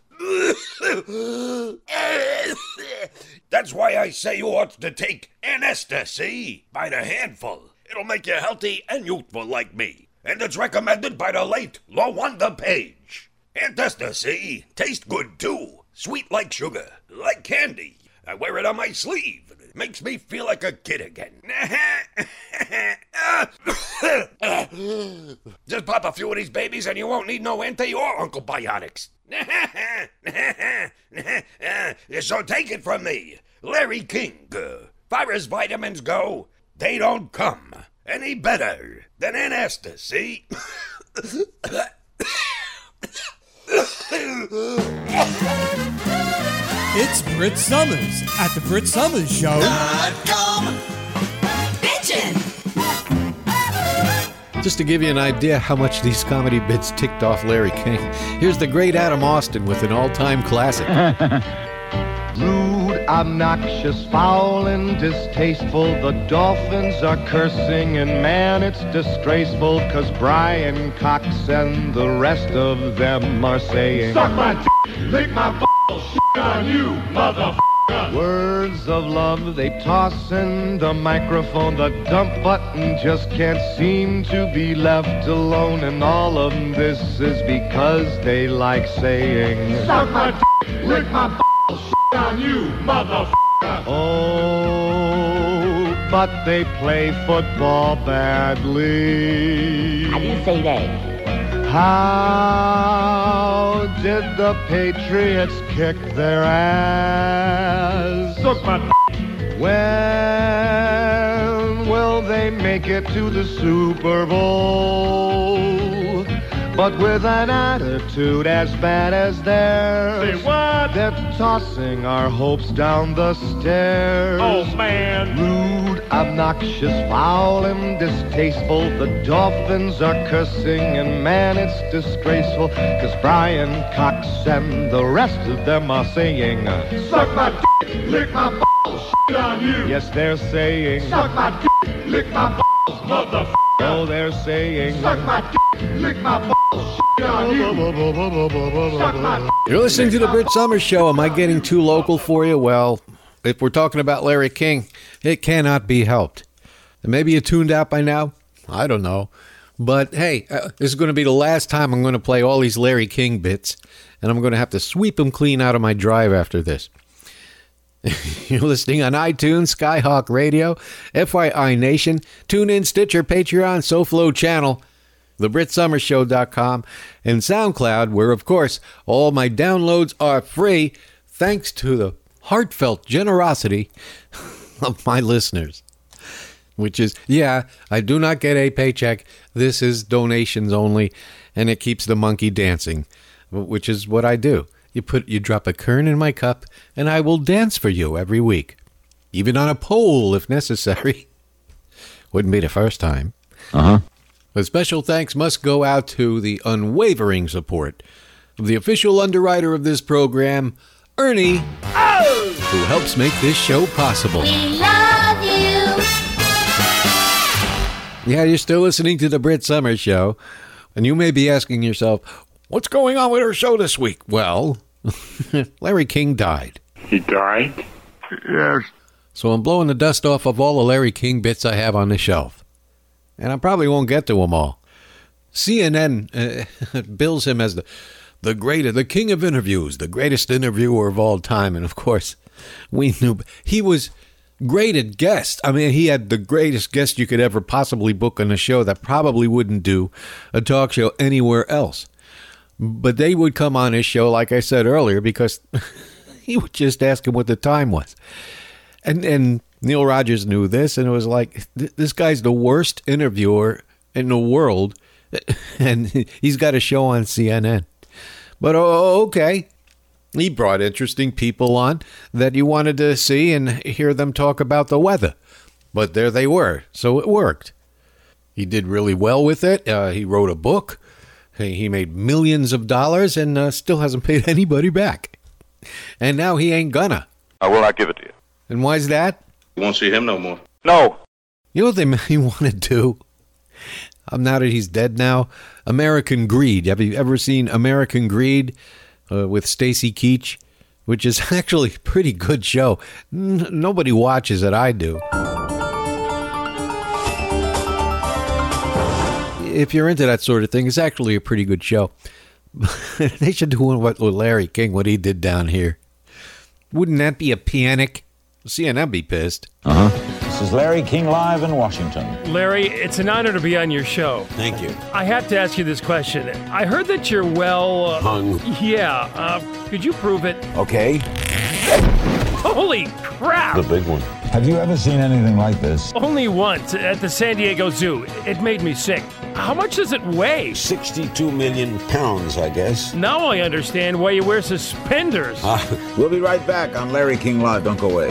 That's why I say you ought to take Anesta, see? By the handful. It'll make you healthy and youthful like me. And it's recommended by the late Lawanda Page. Antesta, see? Tastes good too. Sweet like sugar. Like candy. I wear it on my sleeve. It makes me feel like a kid again. Just pop a few of these babies and you won't need no anti or Uncle Biotics. so take it from me, Larry King. Uh, far as vitamins go, they don't come any better than Anesta, see?
It's Brit Somers at the Brit Somers Show.
Just to give you an idea how much these comedy bits ticked off Larry King, here's the great Adam Austin with an all time classic. <laughs>
Rude, obnoxious, foul, and distasteful. The dolphins are cursing, and man, it's disgraceful. Cause Bryan Cox and the rest of them are saying,
Suck my d- lick my balls, shit on you, motherfucker.
Words of love they toss in the microphone. The dump button just can't seem to be left alone. And all of this is because they like saying,
Suck my d- lick my shit on you, motherfucker.
Oh, but they play football badly.
I didn't say that.
How did the Patriots kick their ass?
Suck my
When will they make it to the Super Bowl? But with an attitude as bad as theirs.
Say what?
They're tossing our hopes down the stairs.
Oh, man.
Rude, obnoxious, foul, and distasteful. The Dolphins are cursing, and man, it's disgraceful. Cause Bryan Cox and the rest of them are saying,
Suck my d- lick my balls, shit on you.
Yes, they're saying,
Suck my d- lick my balls, motherfucker.
Oh, they're saying,
Suck my d- lick my balls,
You're listening to the Brit Somers Show. Am I getting too local for you? Well, if we're talking about Larry King, it cannot be helped. And maybe you tuned out by now. I don't know. But hey, uh, this is going to be the last time I'm going to play all these Larry King bits, and I'm going to have to sweep them clean out of my drive after this. <laughs> You're listening on iTunes, Skyhawk Radio, FYI Nation, TuneIn, Stitcher, Patreon, SoFlo Channel, TheBritSummerShow.com, and SoundCloud, where, of course, all my downloads are free thanks to the heartfelt generosity <laughs> of my listeners. Which is, yeah, I do not get a paycheck. This is donations only, and it keeps the monkey dancing, which is what I do. You put you drop a kern in my cup, and I will dance for you every week, even on a pole if necessary. <laughs> Wouldn't be the first time.
Uh huh.
A special thanks must go out to the unwavering support of the official underwriter of this program, Ernie, who helps make this show possible.
We love you.
Yeah, you're still listening to the Brit Somers Show, and you may be asking yourself, what's going on with our show this week? Well, <laughs> Larry King died.
He died? Yes.
So I'm blowing the dust off of all the Larry King bits I have on the shelf. And I probably won't get to them all. CNN uh, <laughs> bills him as the the greatest, the king of interviews, the greatest interviewer of all time. And of course, we knew he was great at guests. I mean, he had the greatest guest you could ever possibly book on a show that probably wouldn't do a talk show anywhere else. But they would come on his show, like I said earlier, because <laughs> he would just ask him what the time was. And and Neil Rogers knew this, and it was like, this guy's the worst interviewer in the world, <laughs> and he's got a show on CNN. But oh, okay, he brought interesting people on that you wanted to see and hear them talk about the weather. But there they were, so it worked. He did really well with it. Uh, he wrote a book. He he made millions of dollars and uh, still hasn't paid <laughs> anybody back. And now he ain't gonna.
I will not give it to you.
And why's that?
You won't see him no more.
No.
You know what they <laughs> may want to do? Um, now that he's dead now, American Greed. Have you ever seen American Greed uh, with Stacy Keach? Which is <laughs> actually a pretty good show. N- nobody watches it. I do. If you're into that sort of thing, it's actually a pretty good show. <laughs> they should do one with with Larry King, what he did down here. Wouldn't that be a panic? CNN be pissed.
Uh huh. This is Larry King live in Washington.
Larry, it's an honor to be on your show.
Thank you.
I have to ask you this question. I heard that you're well. Uh,
Hung.
Yeah. Uh, could you prove it?
Okay.
Holy crap!
The big one.
Have you ever seen anything like this?
Only once at the San Diego Zoo. It made me sick. How much does it weigh?
62 million pounds, I guess.
Now I understand why you wear suspenders.
We'll be right back on Larry King Live. Don't go away.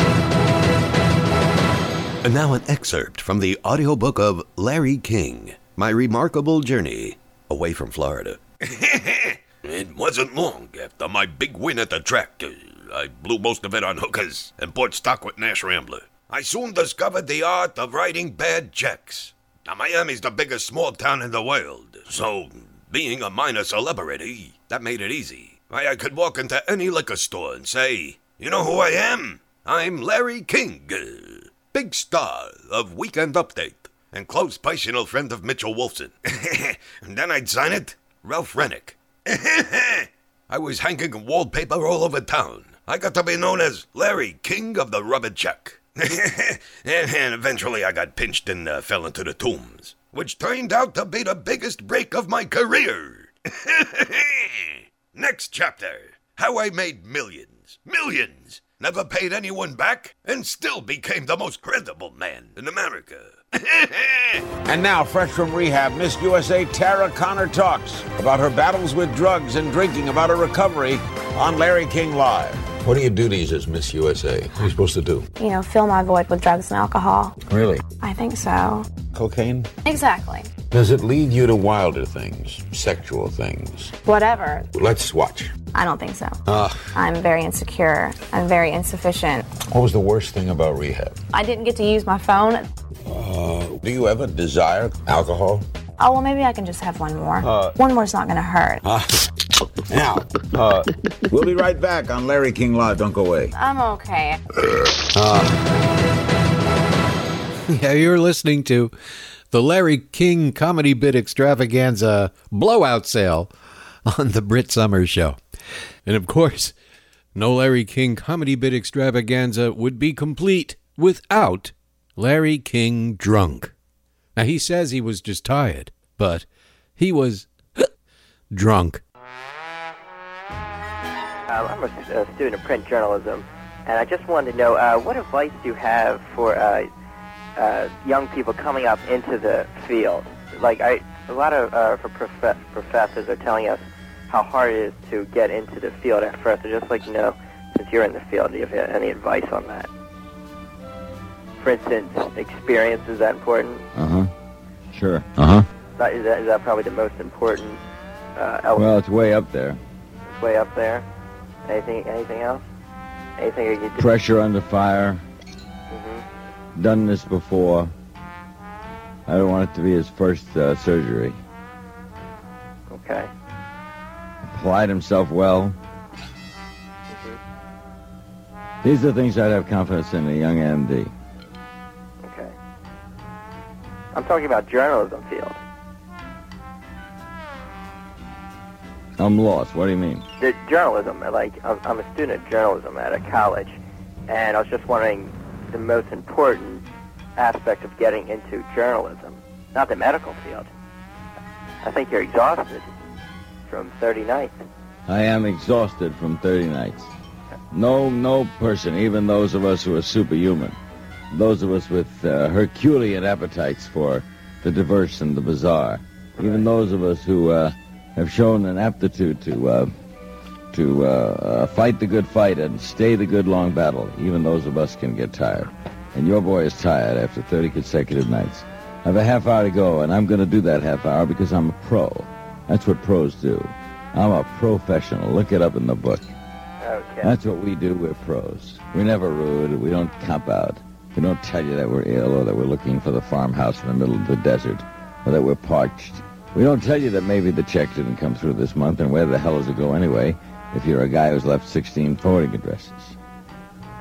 And now an excerpt from the audiobook of Larry King, My Remarkable Journey Away from Florida. <laughs>
It wasn't long after my big win at the track. uh, I blew most of it on hookers and bought stock with Nash Rambler. I soon discovered the art of writing bad checks. Now, Miami's the biggest small town in the world, so being a minor celebrity, that made it easy. Why, I could walk into any liquor store and say, You know who I am? I'm Larry King, big star of Weekend Update, and close personal friend of Mitchell Wolfson. and <laughs> then I'd sign it, Ralph Renick. <laughs> I was hanging wallpaper all over town. I got to be known as Larry King of the Rubber Check. <laughs> and, eventually I got pinched and uh, fell into the tombs, which turned out to be the biggest break of my career. <laughs> Next chapter How I made millions. Millions! Never paid anyone back, and still became the most credible man in America. <laughs>
And now, fresh from rehab, Miss USA Tara Conner talks about her battles with drugs and drinking, about her recovery on Larry King Live. What are your duties as Miss USA? What are you supposed to do?
You know, fill my void with drugs and alcohol.
Really?
I think so.
Cocaine?
Exactly.
Does it lead you to wilder things, sexual things?
Whatever.
Let's watch.
I don't think so.
Uh,
I'm very insecure. I'm very insufficient.
what was the worst thing about rehab?
I didn't get to use my phone.
Uh, do you ever desire alcohol?
Oh, well, maybe I can just have one more.
Uh,
one more's not going to hurt.
Uh, now, uh, we'll be right back on Larry King Live. Don't go away.
I'm okay.
Yeah, you're listening to the Larry King comedy bit extravaganza blowout sale on the Brit Somers Show. And of course, no Larry King comedy bit extravaganza would be complete without Larry King drunk. Now, he says he was just tired, but he was <clears throat> drunk.
Um, I'm a student of print journalism, and I just wanted to know uh, what advice do you have for uh, uh, young people coming up into the field? Like, I, a lot of uh, for prof- professors are telling us how hard it is to get into the field at first. I'd just like to know, since you're in the field, do you have any advice on that? For instance, experience is that important?
Uh huh. Sure.
Uh huh.
That, is, that, is that probably the most important uh, element?
Well, it's way up there.
It's way up there. Anything? Anything else? Anything you did?
Pressure under fire.
Mm-hmm.
Done this before. I don't want it to be his first uh, surgery.
Okay.
Applied himself well. These are things I'd have confidence in a young MD.
I'm talking about journalism field.
I'm lost. What do you mean?
The journalism, like I'm, I'm a student of journalism at a college, and I was just wondering the most important aspect of getting into journalism, not the medical field. I think you're exhausted from 30 nights.
I am exhausted from 30 nights. No, no person, even those of us who are superhuman, those of us with uh, Herculean appetites for the diverse and the bizarre, even those of us who uh, have shown an aptitude to uh, to uh, uh, fight the good fight and stay the good long battle, even those of us can get tired. And your boy is tired after 30 consecutive nights. I have a half hour to go, and I'm going to do that half hour because I'm a pro. That's what pros do. I'm a professional. Look it up in the book.
Okay.
That's what we do. We're pros. We're never rude. We don't cop out. We don't tell you that we're ill or that we're looking for the farmhouse in the middle of the desert or that we're parched. We don't tell you that maybe the check didn't come through this month and where the hell does it go anyway if you're a guy who's left 16 forwarding addresses.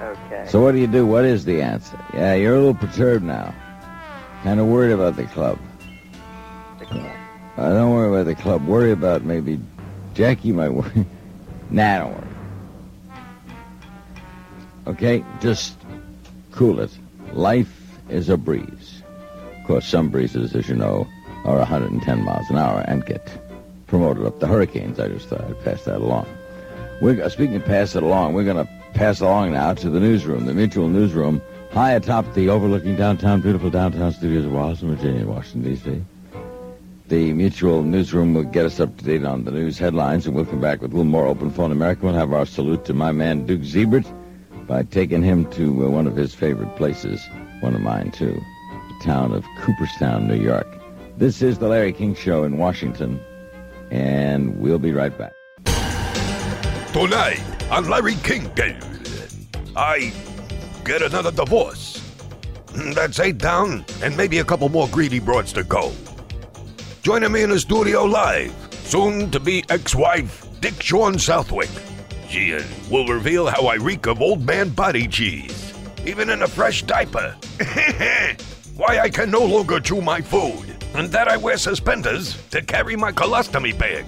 Okay.
So what do you do? What is the answer? Yeah, you're a little perturbed now. Kind of worried about the club. The club. Uh, don't worry about the club. Worry about maybe Jackie might worry. <laughs> nah, don't worry. Okay, just cool it. Life is a breeze. Of course, some breezes, as you know, are 110 miles an hour and get promoted up to hurricanes. I just thought I'd pass that along. We're, uh, speaking of pass it along, we're going to pass along now to the newsroom, the Mutual Newsroom, high atop the overlooking downtown, beautiful downtown studios of Washington, Virginia, Washington, D.C. The Mutual Newsroom will get us up to date on the news headlines, and we'll come back with a little more open phone America. We'll have our salute to my man Duke Zeibert by taking him to uh, one of his favorite places, one of mine too, the town of Cooperstown, New York. This is the Larry King Show in Washington, and we'll be right back.
Tonight on Larry King Day, I get another divorce. That's eight down, and maybe a couple more greedy broads to go. Joining me in the studio live, soon to be ex wife Dick Shawn Southwick. Will reveal how I reek of old man body cheese. even in a fresh diaper. <laughs> Why I can no longer chew my food, and that I wear suspenders to carry my colostomy bag.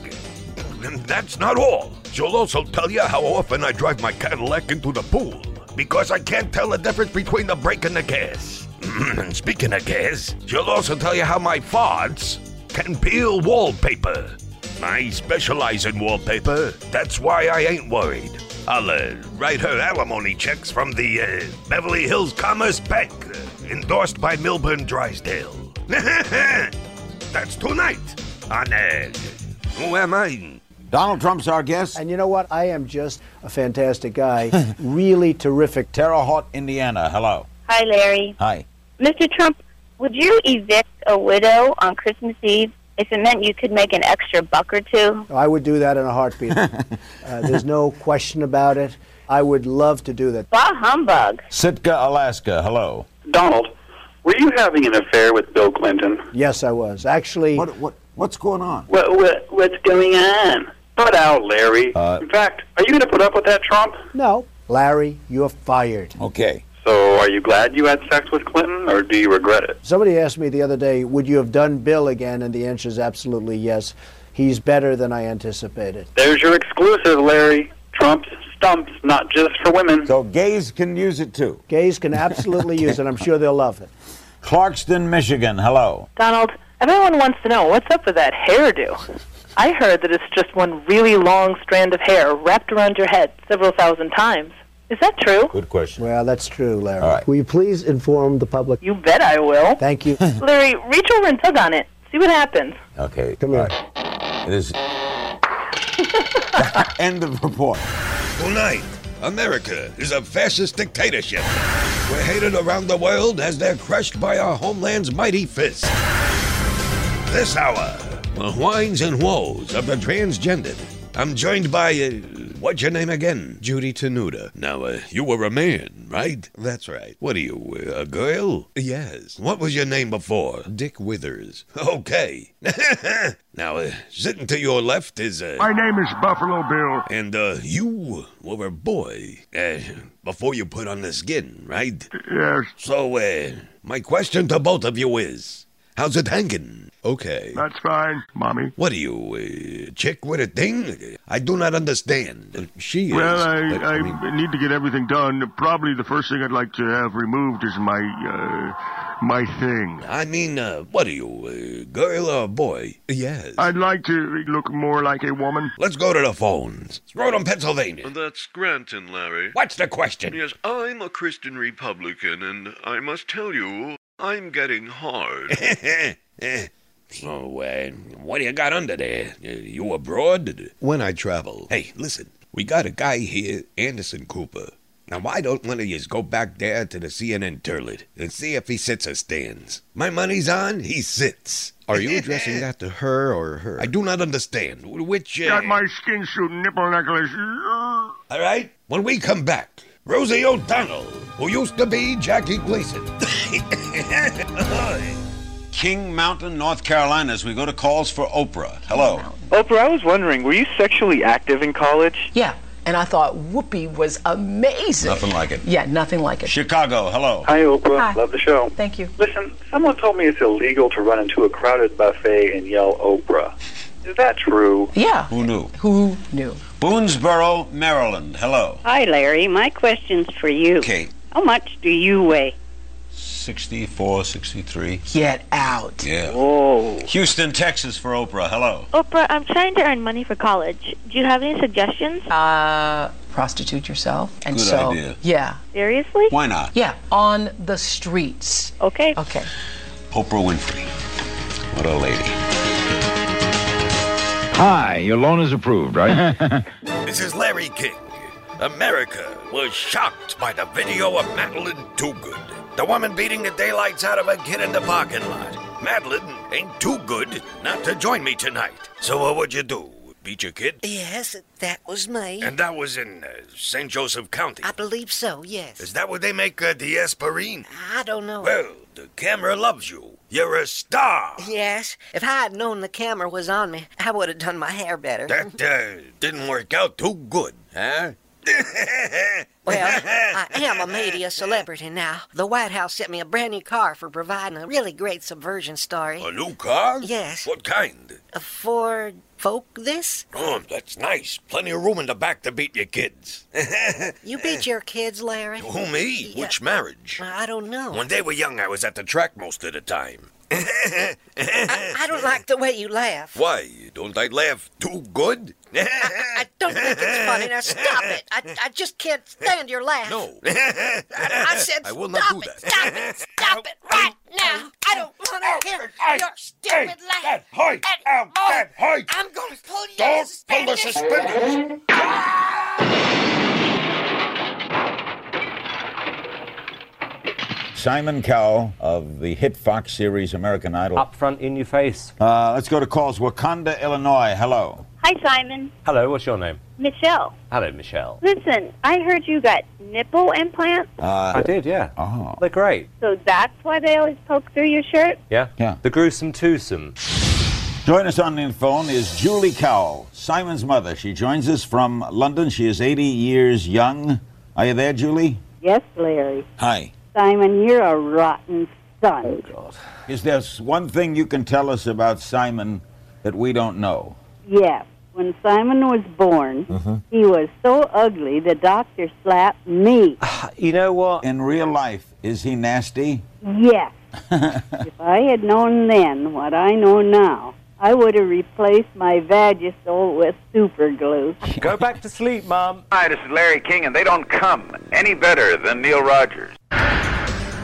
And that's not all. She'll also tell you how often I drive my Cadillac into the pool, because I can't tell the difference between the brake and the gas. <clears throat> speaking of gas, she'll also tell you how my farts can peel wallpaper. I specialize in wallpaper. That's why I ain't worried. I'll uh, write her alimony checks from the uh, Beverly Hills Commerce Bank, uh, endorsed by Milburn Drysdale. <laughs> That's tonight on uh, Who Am I?
Donald Trump's our guest.
And you know what? I am just a fantastic guy. <laughs> really terrific.
Terre Haute, Indiana. Hello.
Hi, Larry.
Hi.
Mr. Trump, would you evict a widow on Christmas Eve if it meant you could make an extra buck or two?
I would do that in a heartbeat. <laughs> uh, there's no question about it. I would love to do that.
Bah humbug.
Sitka, Alaska. Hello.
Donald, were you having an affair with Bill Clinton?
Yes, I was. Actually,
What, what, what's going on?
What, what, what's going on? Put out, Larry.
Uh,
In fact, are you going to put up with that, Trump?
no. Larry, you're fired.
Okay.
So, are you glad you had sex with Clinton, or do you regret it?
Somebody asked me the other day, would you have done Bill again? And the answer is absolutely yes. He's better than I anticipated.
There's your exclusive, Larry. Trump's stumps, not just for women.
So gays can use it too.
Gays can absolutely <laughs> use it. I'm sure they'll love it.
Clarkston, Michigan. Hello.
Donald, everyone wants to know what's up with that hairdo. I heard that it's just one really long strand of hair wrapped around your head several thousand times. Is that true?
Good question.
Well, that's true, Larry.
All right.
Will you please inform the public?
You bet I will.
Thank you. <laughs>
Larry, reach over and tug on it. See what happens.
Okay.
Come here.
It is. <laughs> End of report.
Tonight, America is a fascist dictatorship. We're hated around the world as they're crushed by our homeland's mighty fist. This hour, the whines and woes of the transgendered. I'm joined by, uh, what's your name again? Judy Tenuta. Now, uh, you were a man, right? That's right. What are you, uh, a girl? Yes. What was your name before? Dick Withers. Okay. <laughs> now, uh, sitting to your left is, uh...
My name is Buffalo Bill.
And, uh, you were a boy, uh, before you put on the skin, right?
Yes,
So, uh, my question to both of you is, how's it hanging? Okay.
that's fine, Mommy.
What are you, uh, chick with a thing? I do not understand. She is.
Well, I,
but,
I,
mean,
need to get everything done. Probably the first thing I'd like to have removed is my, uh, my thing.
I mean, uh, what are you, uh, girl or boy? Yes.
I'd like to look more like a woman.
Let's go to the phones. Rodham, Pennsylvania.
That's Granton, Larry.
What's the question?
Yes, I'm a Christian Republican, and I must tell you, I'm getting hard. <laughs>
so, uh, what do you got under there? Uh, You abroad? When I travel. Hey, listen, we got a guy here, Anderson Cooper. Now, why don't one of yous go back there to the CNN turlet and see if he sits or stands? My money's on, he sits.
Are you addressing that to her or her?
I do not understand. Which, uh...
Got my skin suit nipple necklace.
All right, when we come back, Rosie O'Donnell, who used to be Jackie Gleason. <laughs> <laughs>
King Mountain, North Carolina, as we go to calls for Oprah. Hello.
Oprah, I was wondering, were you sexually active in college?
Yeah, and I thought Whoopi was amazing.
Nothing like it.
Yeah, nothing like it.
Chicago, hello.
Hi, Oprah.
Hi.
Love the show.
Thank you.
Listen, someone told me it's illegal to run into a crowded buffet and yell Oprah. Is that true?
Yeah.
Who knew?
Who knew?
Boonsboro, Maryland. Hello.
Hi, Larry. My question's for you.
Okay.
How much do you weigh?
64, 63.
Get out.
Yeah.
Whoa.
Houston, Texas for Oprah. Hello.
Oprah, I'm trying to earn money for college. Do you have any suggestions?
Uh, prostitute yourself. And
Good
so,
idea.
Yeah.
Seriously?
Why not?
Yeah, on the streets.
Okay.
Okay.
Oprah Winfrey. What a lady.
Hi, your loan is approved, right? <laughs>
This is Larry King. America was shocked by the video of Madelyne Toogood, the woman beating the daylights out of a kid in the parking lot. Madelyne ain't too good not to join me tonight. So what would you do? Beat your kid?
Yes, that was me.
And that was in uh, St. Joseph County.
I believe so, yes.
Is that where they make uh, the aspirin?
I don't know.
Well, the camera loves you. You're a star.
Yes, if I had known the camera was on me, I would have done my hair better.
That uh, <laughs> didn't work out too good, huh? <laughs>
Well, I am a media celebrity now. The White House sent me a brand new car for providing a really great subversion story.
A new car?
Yes.
What kind?
A Ford this
Oh, that's nice. Plenty of room in the back to beat your kids. <laughs>
You beat your kids, Larry?
Who, me? Which marriage?
I don't know.
When they were young, I was at the track most of the time.
I, I don't like the way you laugh.
Why? Don't I laugh too good?
I don't think it's funny. Now stop it. I, I just can't stand your laugh.
No.
I, I said
I will
stop
not do
it.
that.
Stop it. Stop it right now. I don't want to hear your stupid laugh.
That height! Ow, that height!
Oh, I'm going to pull you
Don't pull the suspenders!
Simon Cowell of the hit Fox series American Idol.
Up front, in your face.
Uh, let's go to calls. Wauconda, Illinois. Hello.
Hi, Simon.
Hello, what's your name?
Michelle.
Hello, Michelle.
Listen, I heard you got nipple implants,
Uh,
I did, yeah.
Oh.
They're great.
so that's why they always poke through your shirt?
Yeah?
Yeah.
The gruesome twosome.
Join us on the phone is Julie Cowell, Simon's mother. She joins us from London. She is 80 years young. Are you there, Julie?
Yes, Larry.
Hi.
Simon, you're a rotten son.
Is there one thing you can tell us about Simon that we don't know?
Yes. When Simon was born,
Mm-hmm.
he was so ugly the doctor slapped me.
You know what?
In real life, is he nasty?
Yes. <laughs> if I had known then what I know now, I would have replaced my Vagisil with super glue.
Go back to sleep, Mom.
Hi, this is Larry King, and they don't come any better than Neil Rogers.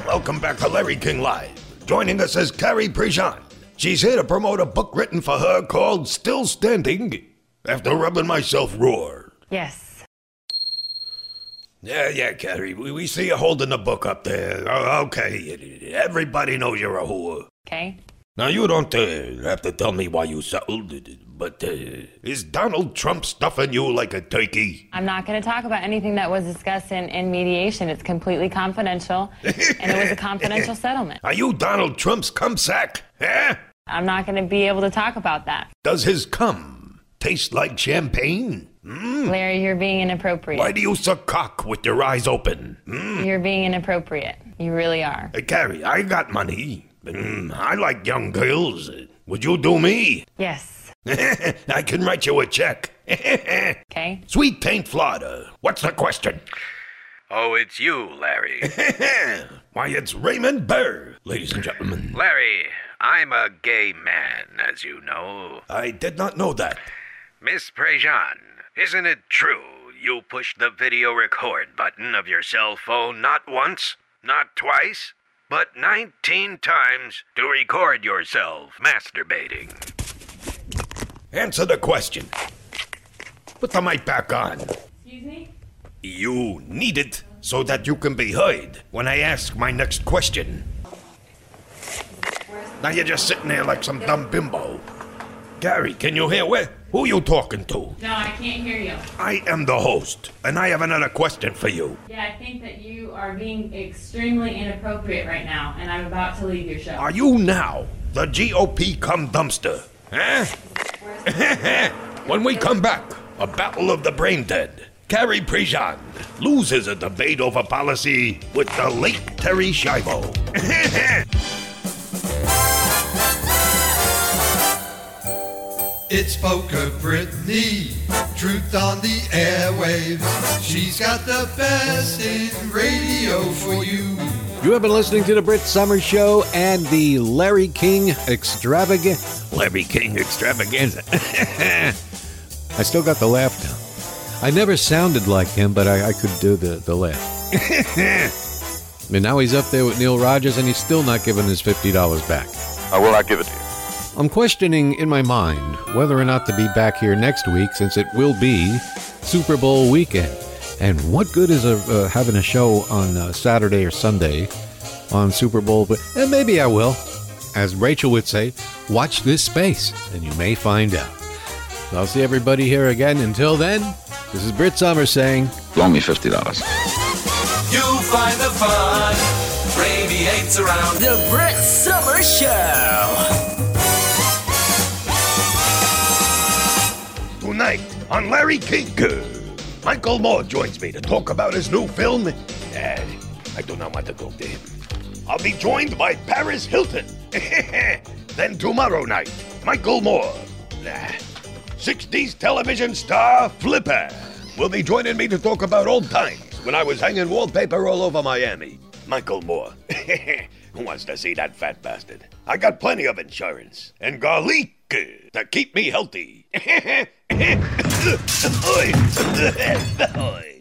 Welcome back to Larry King Live. Joining us is Carrie Prejean. She's here to promote a book written for her called Still Standing After Rubbing Myself Raw.
Yes.
Yeah, yeah, Carrie. We, we see you holding the book up there. Oh, okay. Everybody knows you're a whore.
Okay.
Now, you don't uh, have to tell me why you settled, but uh, is Donald Trump stuffing you like a turkey?
I'm not going to talk about anything that was discussed in, in mediation. It's completely confidential, and it was a confidential <laughs> settlement.
Are you Donald Trump's cum sack?
I'm not going to be able to talk about that.
Does his cum taste like champagne? Hmm?
Larry, you're being inappropriate.
Why do you suck cock with your eyes open? Hmm?
You're being inappropriate. You really are.
Hey, Carrie, I got money. Mm, I like young girls. Would you do me?
Yes. <laughs>
I can write you a check. <laughs>
Okay.
Sweet Taint, Florida. What's the question?
Oh, it's you, Larry. <laughs>
Why, it's Raymond Burr, ladies and gentlemen.
Larry, I'm a gay man, as you know.
I did not know that.
Miss Prejean, isn't it true you pushed the video record button of your cell phone not once, not twice, but 19 times to record yourself masturbating?
Answer the question. Put the mic back on.
Excuse me?
You need it so that you can be heard when I ask my next question. Now you're just sitting there like some dumb bimbo. Gary, can you hear where? Who you talking to?
No, I can't hear you.
I am the host, and I have another question for you.
Yeah, I think that you are being extremely inappropriate right now, and I'm about to leave your show.
Are you now the GOP come dumpster? Huh? <laughs> when we come back, a battle of the brain dead. Carrie Prejean loses a debate over policy with the late Terri Schiavo. <laughs>
It's Poker Brittany, truth on the airwaves. She's got the best in radio for you.
You have been listening to the Brit Somers Show and the Larry King Extravaganza.
Larry King Extravaganza. <laughs>
I still got the laugh now. I never sounded like him, but I, I could do the, the laugh. <laughs> and now he's up there with Neil Rogers, and he's still not giving his $50 back.
I will not give it to you.
I'm questioning in my mind whether or not to be back here next week since it will be Super Bowl weekend. And what good is a, uh, having a show on uh, Saturday or Sunday on Super Bowl? But and maybe I will. As Rachel would say, watch this space and you may find out. So I'll see everybody here again. Until then, this is Brit Somers saying,
Loan me $50.
You'll find the fun radiates around the Brit Somers Show.
Tonight on Larry King. Michael Moore joins me to talk about his new film. Uh, I do not want to talk to him. I'll be joined by Paris Hilton. <laughs> then tomorrow night, Michael Moore, nah, 60s television star Flipper, will be joining me to talk about old times when I was hanging wallpaper all over Miami. Michael Moore. <laughs> Who wants to see that fat bastard? I got plenty of insurance and garlic to keep me healthy. <laughs> <laughs> Oi. <laughs>